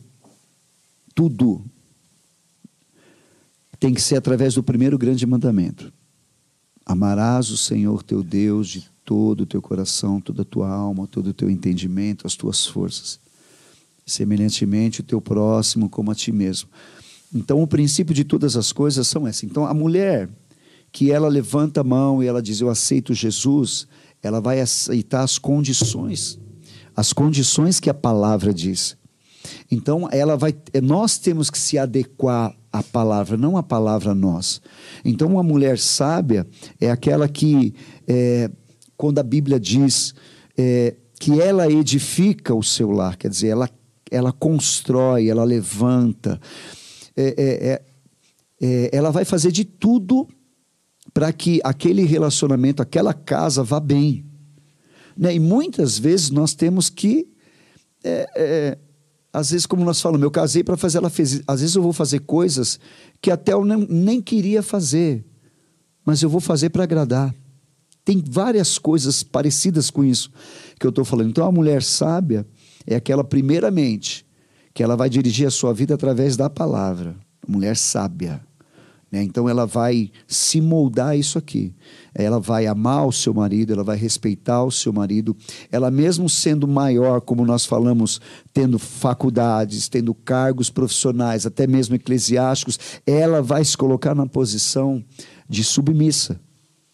tudo, tem que ser através do primeiro grande mandamento. Amarás o Senhor teu Deus de todo o teu coração, toda a tua alma, todo o teu entendimento, as tuas forças. Semelhantemente, o teu próximo como a ti mesmo. Então, o princípio de todas as coisas são essas. Então, a mulher que ela levanta a mão e ela diz: Eu aceito Jesus, ela vai aceitar as condições, as condições que a palavra diz. Então, ela vai, nós temos que se adequar à palavra, não a palavra nós. Então, uma mulher sábia é aquela que, é, quando a Bíblia diz é, que ela edifica o seu lar, quer dizer, ela, ela constrói, ela levanta, é, é, é, é ela vai fazer de tudo para que aquele relacionamento, aquela casa vá bem. Né? E muitas vezes nós temos que. É, é, às vezes, como nós falamos, eu casei para fazer, ela fez. Às vezes eu vou fazer coisas que até eu nem, nem queria fazer, mas eu vou fazer para agradar. Tem várias coisas parecidas com isso que eu estou falando. Então, a mulher sábia é aquela, primeiramente, que ela vai dirigir a sua vida através da palavra. Mulher sábia. Né? Então ela vai se moldar isso aqui. Ela vai amar o seu marido, ela vai respeitar o seu marido. Ela, mesmo sendo maior, como nós falamos, tendo faculdades, tendo cargos profissionais, até mesmo eclesiásticos, ela vai se colocar na posição de submissa.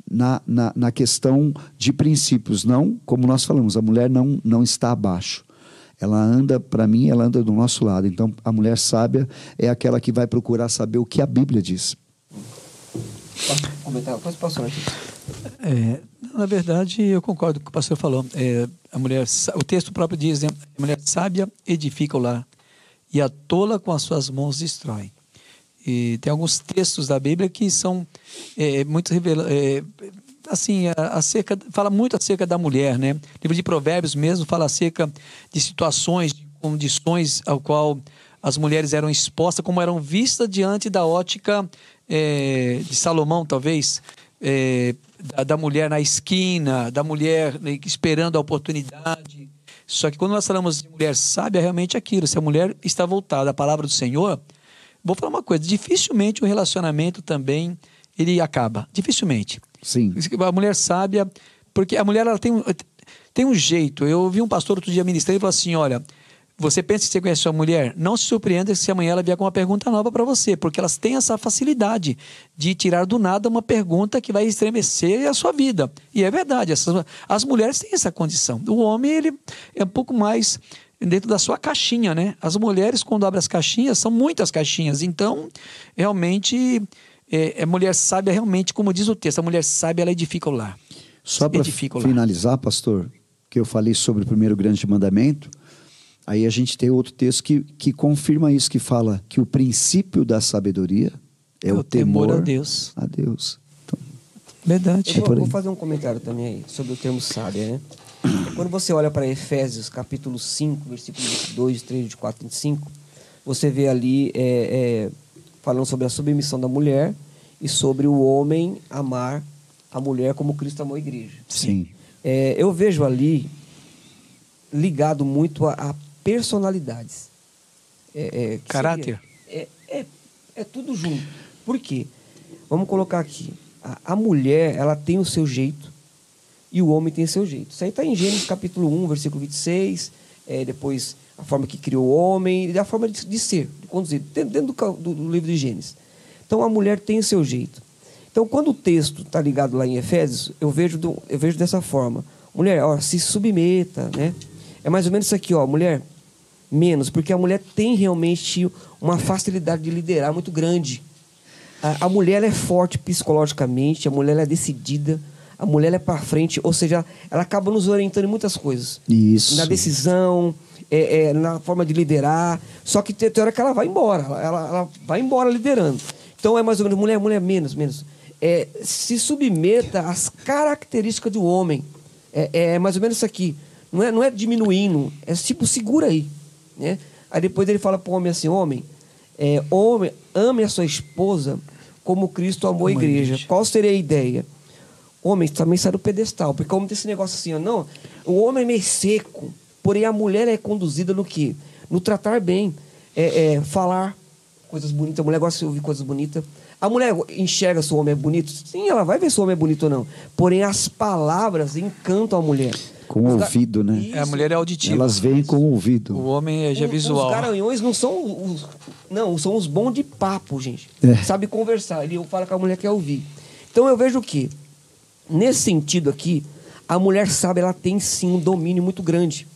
Na, na, na questão de princípios, não, como nós falamos, a mulher não, não está abaixo ela anda, para mim, ela anda do nosso lado. Então, a mulher sábia é aquela que vai procurar saber o que a Bíblia diz. Comentar? Posso aqui? É, na verdade, eu concordo com o pastor falou. É, a mulher, o texto próprio diz: né, a mulher sábia edifica o lar e a tola com as suas mãos destrói. E tem alguns textos da Bíblia que são é, muito revela, é, assim acerca fala muito acerca da mulher, né? O livro de Provérbios mesmo fala acerca de situações, de condições ao qual as mulheres eram expostas, como eram vistas diante da ótica é, de Salomão, talvez, é, da, da, mulher na esquina, da mulher né, esperando a oportunidade. Só que quando nós falamos de mulher sábia, é realmente aquilo. Se a mulher está voltada à palavra do Senhor, vou falar uma coisa: dificilmente o relacionamento também ele acaba. Dificilmente. Sim. A mulher sábia, porque a mulher ela tem, tem um jeito. Eu ouvi um pastor outro dia ministrar e falou assim: olha você pensa que você conhece sua mulher? Não se surpreenda se amanhã ela vier com uma pergunta nova para você, porque elas têm essa facilidade de tirar do nada uma pergunta que vai estremecer a sua vida. E é verdade, essas, as mulheres têm essa condição. O homem ele é um pouco mais dentro da sua caixinha, né? As mulheres, quando abrem as caixinhas, são muitas caixinhas. Então, realmente, é, é mulher sábia, realmente, como diz o texto, a mulher sábia, ela edifica o lar. Só para finalizar, pastor, que eu falei sobre o primeiro grande mandamento Aí a gente tem outro texto que, que confirma isso, que fala que o princípio da sabedoria é, é o, temor, temor, a Deus. A Deus. Então, Verdade. Eu vou, vou, fazer um comentário também aí sobre o termo sábia, né? Quando você olha para Efésios, capítulo 5, versículos 22, 3, 24, 25, você vê ali é, é, falando sobre a submissão da mulher e sobre o homem amar a mulher como Cristo amou a igreja. Sim. É, eu vejo ali ligado muito a, personalidades. É, é, Caráter. É, é, é, tudo junto. Por quê? Vamos colocar aqui. A, a, mulher, ela tem o seu jeito e o homem tem o seu jeito. Isso aí está em Gênesis capítulo 1, versículo 26. É, depois, a forma que criou o homem e a forma de, de ser, de conduzir, dentro, do, do, do livro de Gênesis. Então, a mulher tem o seu jeito. Então, quando o texto está ligado lá em Efésios, eu vejo, do, eu vejo dessa forma. Mulher, ó, se submeta, né? É mais ou menos isso aqui, ó. Mulher, menos, porque a mulher tem realmente uma facilidade de liderar muito grande. A, a mulher é forte psicologicamente, a mulher é decidida, a mulher é para frente, ou seja, ela acaba nos orientando em muitas coisas. Isso. Na decisão, é, é, na forma de liderar. Só que tem, tem hora que ela vai embora, ela, ela, vai embora liderando. Então é mais ou menos mulher, mulher menos, menos. É, se submeta às características do homem. É, é mais ou menos isso aqui. Não é, não é diminuindo, é tipo, segura aí. Né? Aí depois ele fala para o homem assim: homem, é, homem, ame a sua esposa como Cristo amou a igreja. Qual seria a ideia? Homem também sai do pedestal, porque o homem tem esse negócio assim, ó, não, o homem é meio seco, Porém, a mulher é conduzida no quê? No tratar bem, é, é, falar coisas bonitas. A mulher gosta de ouvir coisas bonitas. A mulher enxerga se o homem é bonito? Sim, ela vai ver se o homem é bonito ou não. Porém, as palavras encantam a mulher. Com o ouvido, né? É, a mulher é auditiva. Elas veem com o ouvido. O homem é já visual. Os garanhões não são os. Não, são os bons de papo, gente. É. Sabe conversar. Ele fala que a mulher quer ouvir. Então eu vejo que, nesse sentido aqui, a mulher sabe, ela tem sim um domínio muito grande.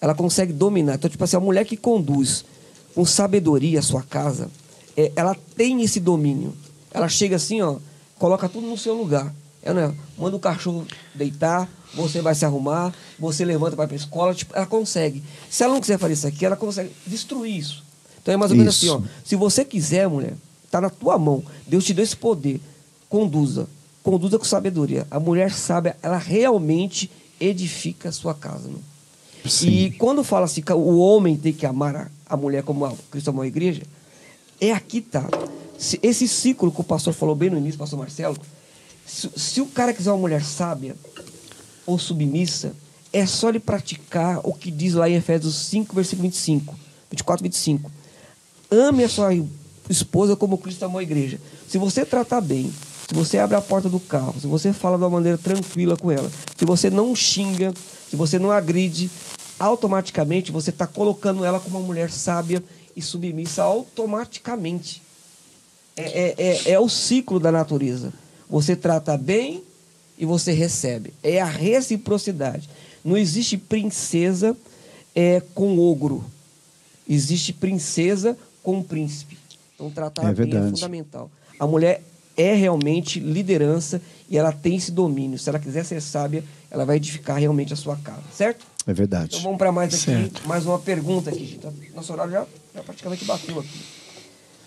Ela consegue dominar. Então, tipo assim, a mulher que conduz com sabedoria a sua casa, é, ela tem esse domínio. Ela chega assim, ó, coloca tudo no seu lugar. É, né? Manda o cachorro deitar, você vai se arrumar, você levanta para ir pra escola, tipo, ela consegue. Se ela não quiser fazer isso aqui, ela consegue destruir isso. Então é mais ou menos Isso. assim, ó. Se você quiser, mulher, tá na tua mão. Deus te deu esse poder. Conduza. Conduza com sabedoria. A mulher sábia, ela realmente edifica a sua casa. Né? E quando fala assim, o homem tem que amar a, a mulher como a Cristo amou a igreja, é aqui tá. Se- Esse ciclo que o pastor falou bem no início, pastor Marcelo, se, se o cara quiser uma mulher sábia ou submissa, é só ele praticar o que diz lá em Efésios 5, versículo 25, 24, 25. Ame a sua esposa como Cristo amou a igreja. Se você tratar bem, se você abre a porta do carro, se você fala de uma maneira tranquila com ela, se você não xinga, se você não agride, automaticamente você está colocando ela como uma mulher sábia e submissa automaticamente. É, é, é, é o ciclo da natureza. Você trata bem e você recebe. É a reciprocidade. Não existe princesa é, com ogro. Existe princesa com príncipe. Então, tratar É bem é fundamental. A mulher é realmente liderança e ela tem esse domínio. Se ela quiser ser sábia, ela vai edificar realmente a sua casa, certo? É verdade. Então vamos para mais aqui, Certo. mais uma pergunta aqui, gente. Nosso horário já, já praticamente bateu aqui.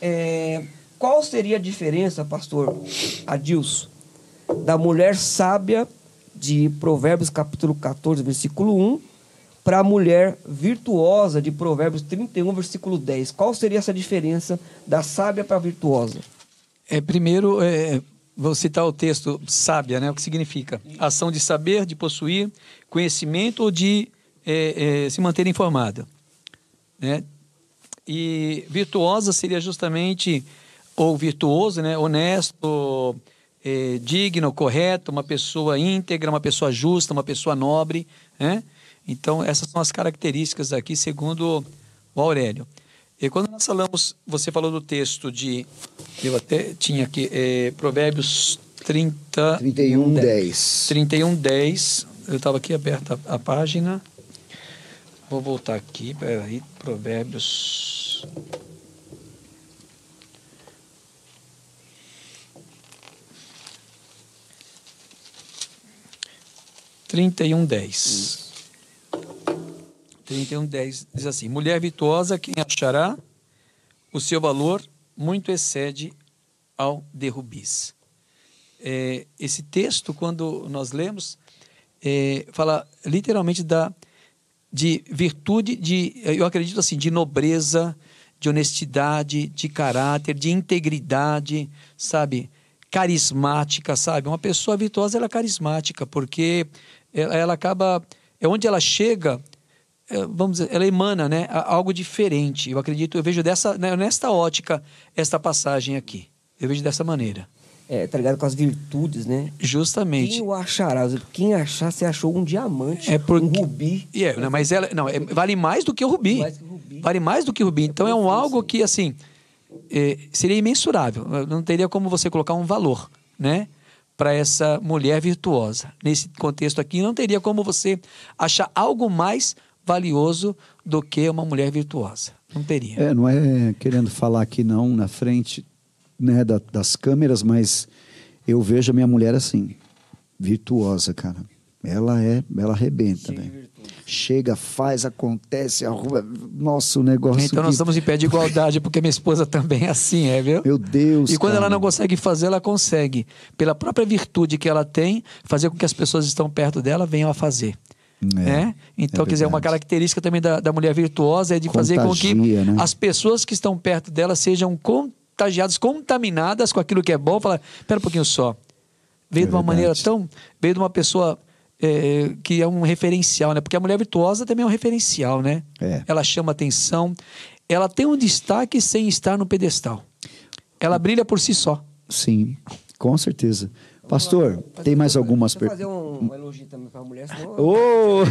É, qual seria a diferença, pastor Adilson, da mulher sábia de Provérbios capítulo 14, versículo 1, para a mulher virtuosa de Provérbios 31, versículo 10? Qual seria essa diferença da sábia para a virtuosa? É, primeiro, é, vou citar o texto sábia, né? O que significa? Ação de saber, de possuir, conhecimento ou de é, é, se manter informado. Né? E virtuosa seria justamente, ou virtuoso, né? honesto, é, digno, correto, uma pessoa íntegra, uma pessoa justa, uma pessoa nobre. Né? Então, essas são as características aqui, segundo o Aurélio. E quando nós falamos, você falou do texto de, eu até tinha aqui, é, Provérbios 30, 31, 10. 31, 10. Eu estava aqui aberta a, a página. Vou voltar aqui, peraí, Provérbios. Trinta e um, dez. Trinta e um, dez diz assim: Mulher virtuosa, quem achará? O seu valor muito excede ao derrubis é, esse texto, quando nós lemos, é, fala literalmente da de virtude, de, eu acredito assim, de nobreza, de honestidade, de caráter, de integridade, sabe? Carismática, sabe? Uma pessoa virtuosa, ela é carismática, porque ela, ela acaba, é onde ela chega, é, vamos dizer, ela emana, né? Algo diferente. Eu acredito, eu vejo dessa, né, nesta ótica, esta passagem aqui. Eu vejo dessa maneira. É, tá ligado com as virtudes, né? Justamente. Quem o achará? Quem achar, você achou um diamante, É porque- um rubi. E é, né, mas ela não, é- vale mais do que o rubi. Mais que o rubi. Vale mais do que o rubi. Então é um algo que assim é, seria imensurável. Não teria como você colocar um valor, né, para essa mulher virtuosa. Nesse contexto aqui, não teria como você achar algo mais valioso do que uma mulher virtuosa. Não teria. É, não é querendo falar aqui não na frente né, da- das câmeras, mas eu vejo a minha mulher assim, virtuosa, cara. Ela é, ela arrebenta, né? Chega, faz, acontece, arruma. Nossa, o negócio. Então nós estamos em pé de igualdade, porque minha esposa também é assim, é, viu? Meu Deus. E quando cara. ela não consegue fazer, ela consegue, pela própria virtude que ela tem, fazer com que as pessoas que estão perto dela venham a fazer. É, né? Então, é quer dizer, uma verdade. característica também da, da mulher virtuosa é de fazer com que Contagia, né? as pessoas que estão perto dela sejam contagiadas, contaminadas com aquilo que é bom. Fala, pera um pouquinho só. Veio É de uma maneira verdade. tão. Veio de uma pessoa é, que é um referencial, né? Porque a mulher virtuosa também é um referencial, né? É. Ela chama atenção, ela tem um destaque sem estar no pedestal. Ela brilha por si só. Sim, com certeza. Pastor, tem mais algumas perguntas? fazer um, um elogio também para a mulher, senão... Ô!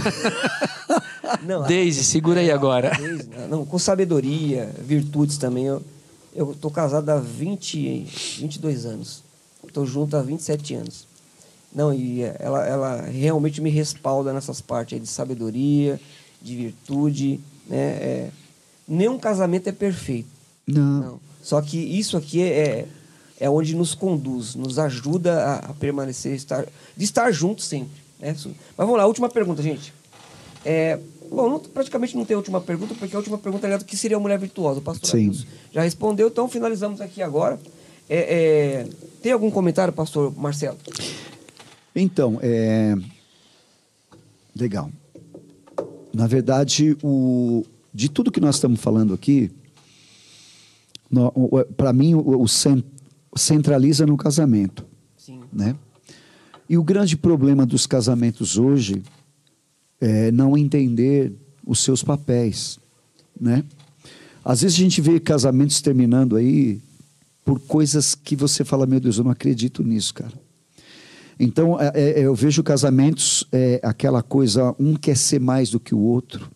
Não, *laughs* Deise, segura aí agora. Deise, não, com sabedoria, virtudes também. Eu, eu tô casado há 20, 22 anos. Estou junto há 27 anos. Não, e ela, ela realmente me respalda nessas partes de sabedoria, de virtude. Né? É, nenhum casamento é perfeito. Não. Não. Só que isso aqui é, é onde nos conduz, nos ajuda a, a permanecer, estar, de estar juntos sempre. Né? Mas vamos lá, última pergunta, gente. É, bom, não- praticamente não tem última pergunta, porque a última pergunta é do que seria a mulher virtuosa. O pastor Sim. Já respondeu, então finalizamos aqui agora. É, é, tem algum comentário, pastor Marcelo? Então, é. Legal. Na verdade, o... de tudo que nós estamos falando aqui, para mim, o, o cen- centraliza no casamento. Sim. né? E o grande problema dos casamentos hoje é não entender os seus papéis, né? Às vezes a gente vê casamentos terminando aí por coisas que você fala, meu Deus, eu não acredito nisso, cara. Então, é, é, eu vejo casamentos, é, aquela coisa, um quer ser mais do que o outro,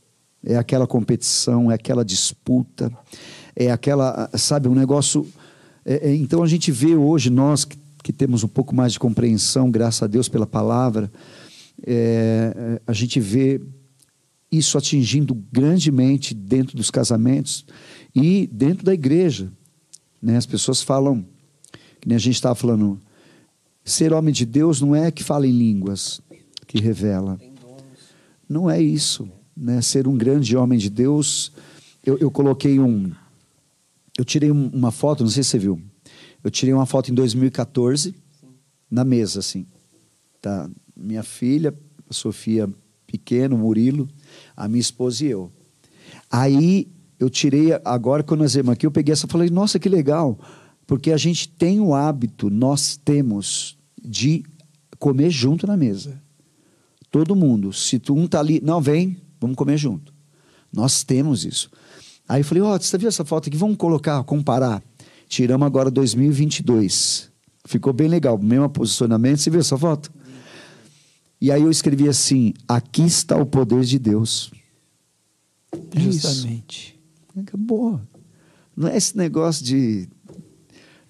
é aquela competição, é aquela disputa, é aquela, sabe, um negócio. é, é, então, a gente vê hoje, nós que, que temos um pouco mais de compreensão, graças a Deus pela palavra, é, é, a gente vê isso atingindo grandemente dentro dos casamentos e dentro da igreja. Né? As pessoas falam, que nem a gente estava falando, ser homem de Deus não é que fala em línguas, que revela. Não é isso. Né? Ser um grande homem de Deus. Eu, eu coloquei um. Eu tirei um- uma foto, não sei se você viu. Eu tirei uma foto em 2014, na mesa, assim. Tá? Minha filha, a Sofia pequeno, Murilo, a minha esposa e eu. Aí eu tirei, agora quando nós viemos aqui, eu peguei essa e falei, nossa, que legal. Porque a gente tem o hábito, nós temos, de comer junto na mesa. Todo mundo. Se tu um tá ali, não, vem, vamos comer junto. Nós temos isso. Aí eu falei, ó, você viu essa foto aqui? Vamos colocar, comparar. Tiramos agora 2022. Ficou bem legal, mesmo posicionamento. Você viu essa foto? E aí eu escrevi assim: aqui está o poder de Deus. É isso. Justamente. Acabou. Não é esse negócio de.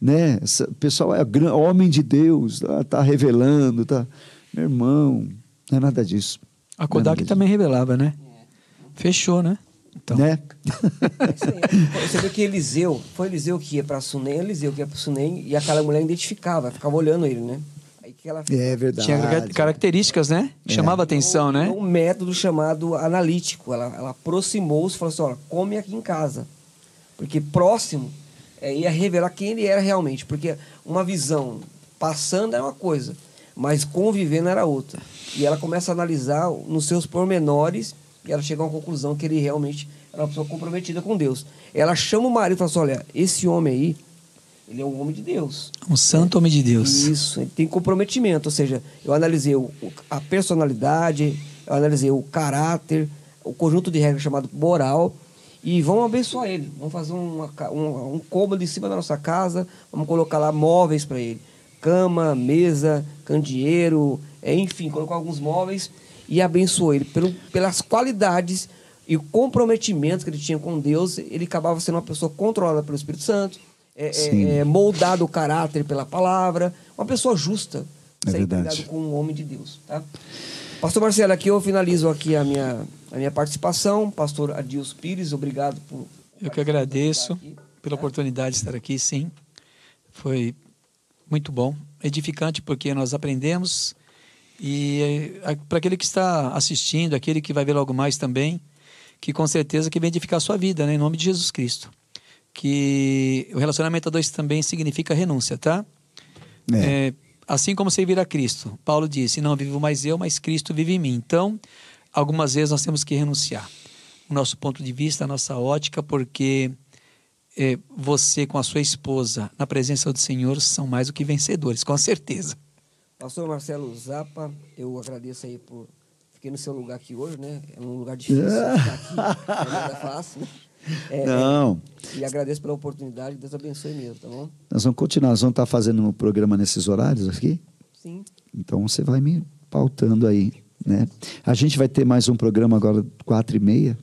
Né? essa- O pessoal é gran- homem de Deus, tá, tá revelando, tá. Meu irmão, não é nada disso. A Kodak é nada também revelava, né? Fechou, né? Então, Né? É isso aí. Você vê que Eliseu, foi Eliseu que ia para Sunem, Eliseu que ia para Sunem, e aquela mulher identificava, ficava olhando ele, né? Aí que ela É verdade. tinha car- características, né? Chamava atenção, né? Um método chamado analítico. Ela, ela aproximou-se e falou assim: olha, come aqui em casa. Porque próximo é, ia revelar quem ele era realmente. Porque uma visão passando era uma coisa, mas convivendo era outra. E ela começa a analisar nos seus pormenores e ela chega a uma conclusão que ele realmente era uma pessoa comprometida com Deus. Ela chama o marido e fala assim: olha, esse homem aí, ele é um homem de Deus. Um santo homem de Deus. Isso, ele tem comprometimento, ou seja, eu analisei o- o- a personalidade, eu analisei o caráter, o conjunto de regras chamado moral, e vamos abençoar ele. Vamos fazer uma um, um cômodo em cima da nossa casa, vamos colocar lá móveis para ele. Cama, mesa, candeeiro, é, enfim, colocar alguns móveis e abençoou ele. Pelo, pelas qualidades e comprometimento que ele tinha com Deus, ele acabava sendo uma pessoa controlada pelo Espírito Santo, é, é, é, moldado o caráter pela palavra, uma pessoa justa. É verdade. com um homem de Deus, tá? Pastor Marcelo, aqui eu finalizo aqui a minha, a minha participação. Pastor Adilson Pires, obrigado por... Eu que agradeço aqui, pela tá? oportunidade de estar aqui, sim. Foi muito bom, edificante, porque nós aprendemos. E eh, para aquele que está assistindo, aquele que vai ver logo mais também, que com certeza que vem edificar a sua vida, né? em nome de Jesus Cristo. Que o relacionamento a dois também significa renúncia, tá? É. É, assim como servir a Cristo. Paulo disse: Não vivo mais eu, mas Cristo vive em mim. Então, algumas vezes nós temos que renunciar. O nosso ponto de vista, a nossa ótica, porque é, você com a sua esposa, na presença do Senhor, são mais do que vencedores, com certeza. Pastor Marcelo Zappa, eu agradeço aí por. Fiquei no seu lugar aqui hoje, né? É um lugar difícil *laughs* ficar aqui. Não é nada fácil, né? É, Não. é, e agradeço pela oportunidade. Deus abençoe mesmo, tá bom? Nós vamos continuar, nós vamos estar fazendo um programa nesses horários aqui. Sim. Então você vai me pautando aí, né? A gente vai ter mais um programa agora quatro e meia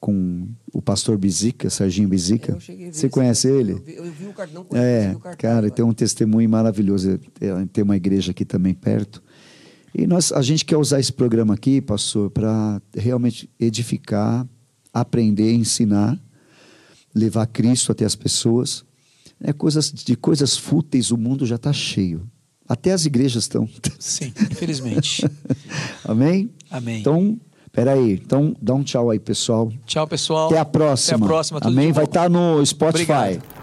com o pastor Bizica, Serginho Bizica. Você conhece ele? Eu vi, eu vi o cartão, não conheço, É, o cartão, cara, tem um testemunho maravilhoso. Tem uma igreja aqui também perto. E nós, a gente quer usar esse programa aqui, pastor, para realmente edificar, aprender, ensinar, levar Cristo até as pessoas. É coisas de coisas fúteis, o mundo já está cheio. Até as igrejas estão. Sim, infelizmente. *laughs* Amém? Amém. Então, peraí. Então, dá um tchau aí, pessoal. Tchau, pessoal. Até a próxima. Até a próxima. Amém? Vai estar no Spotify. Obrigado.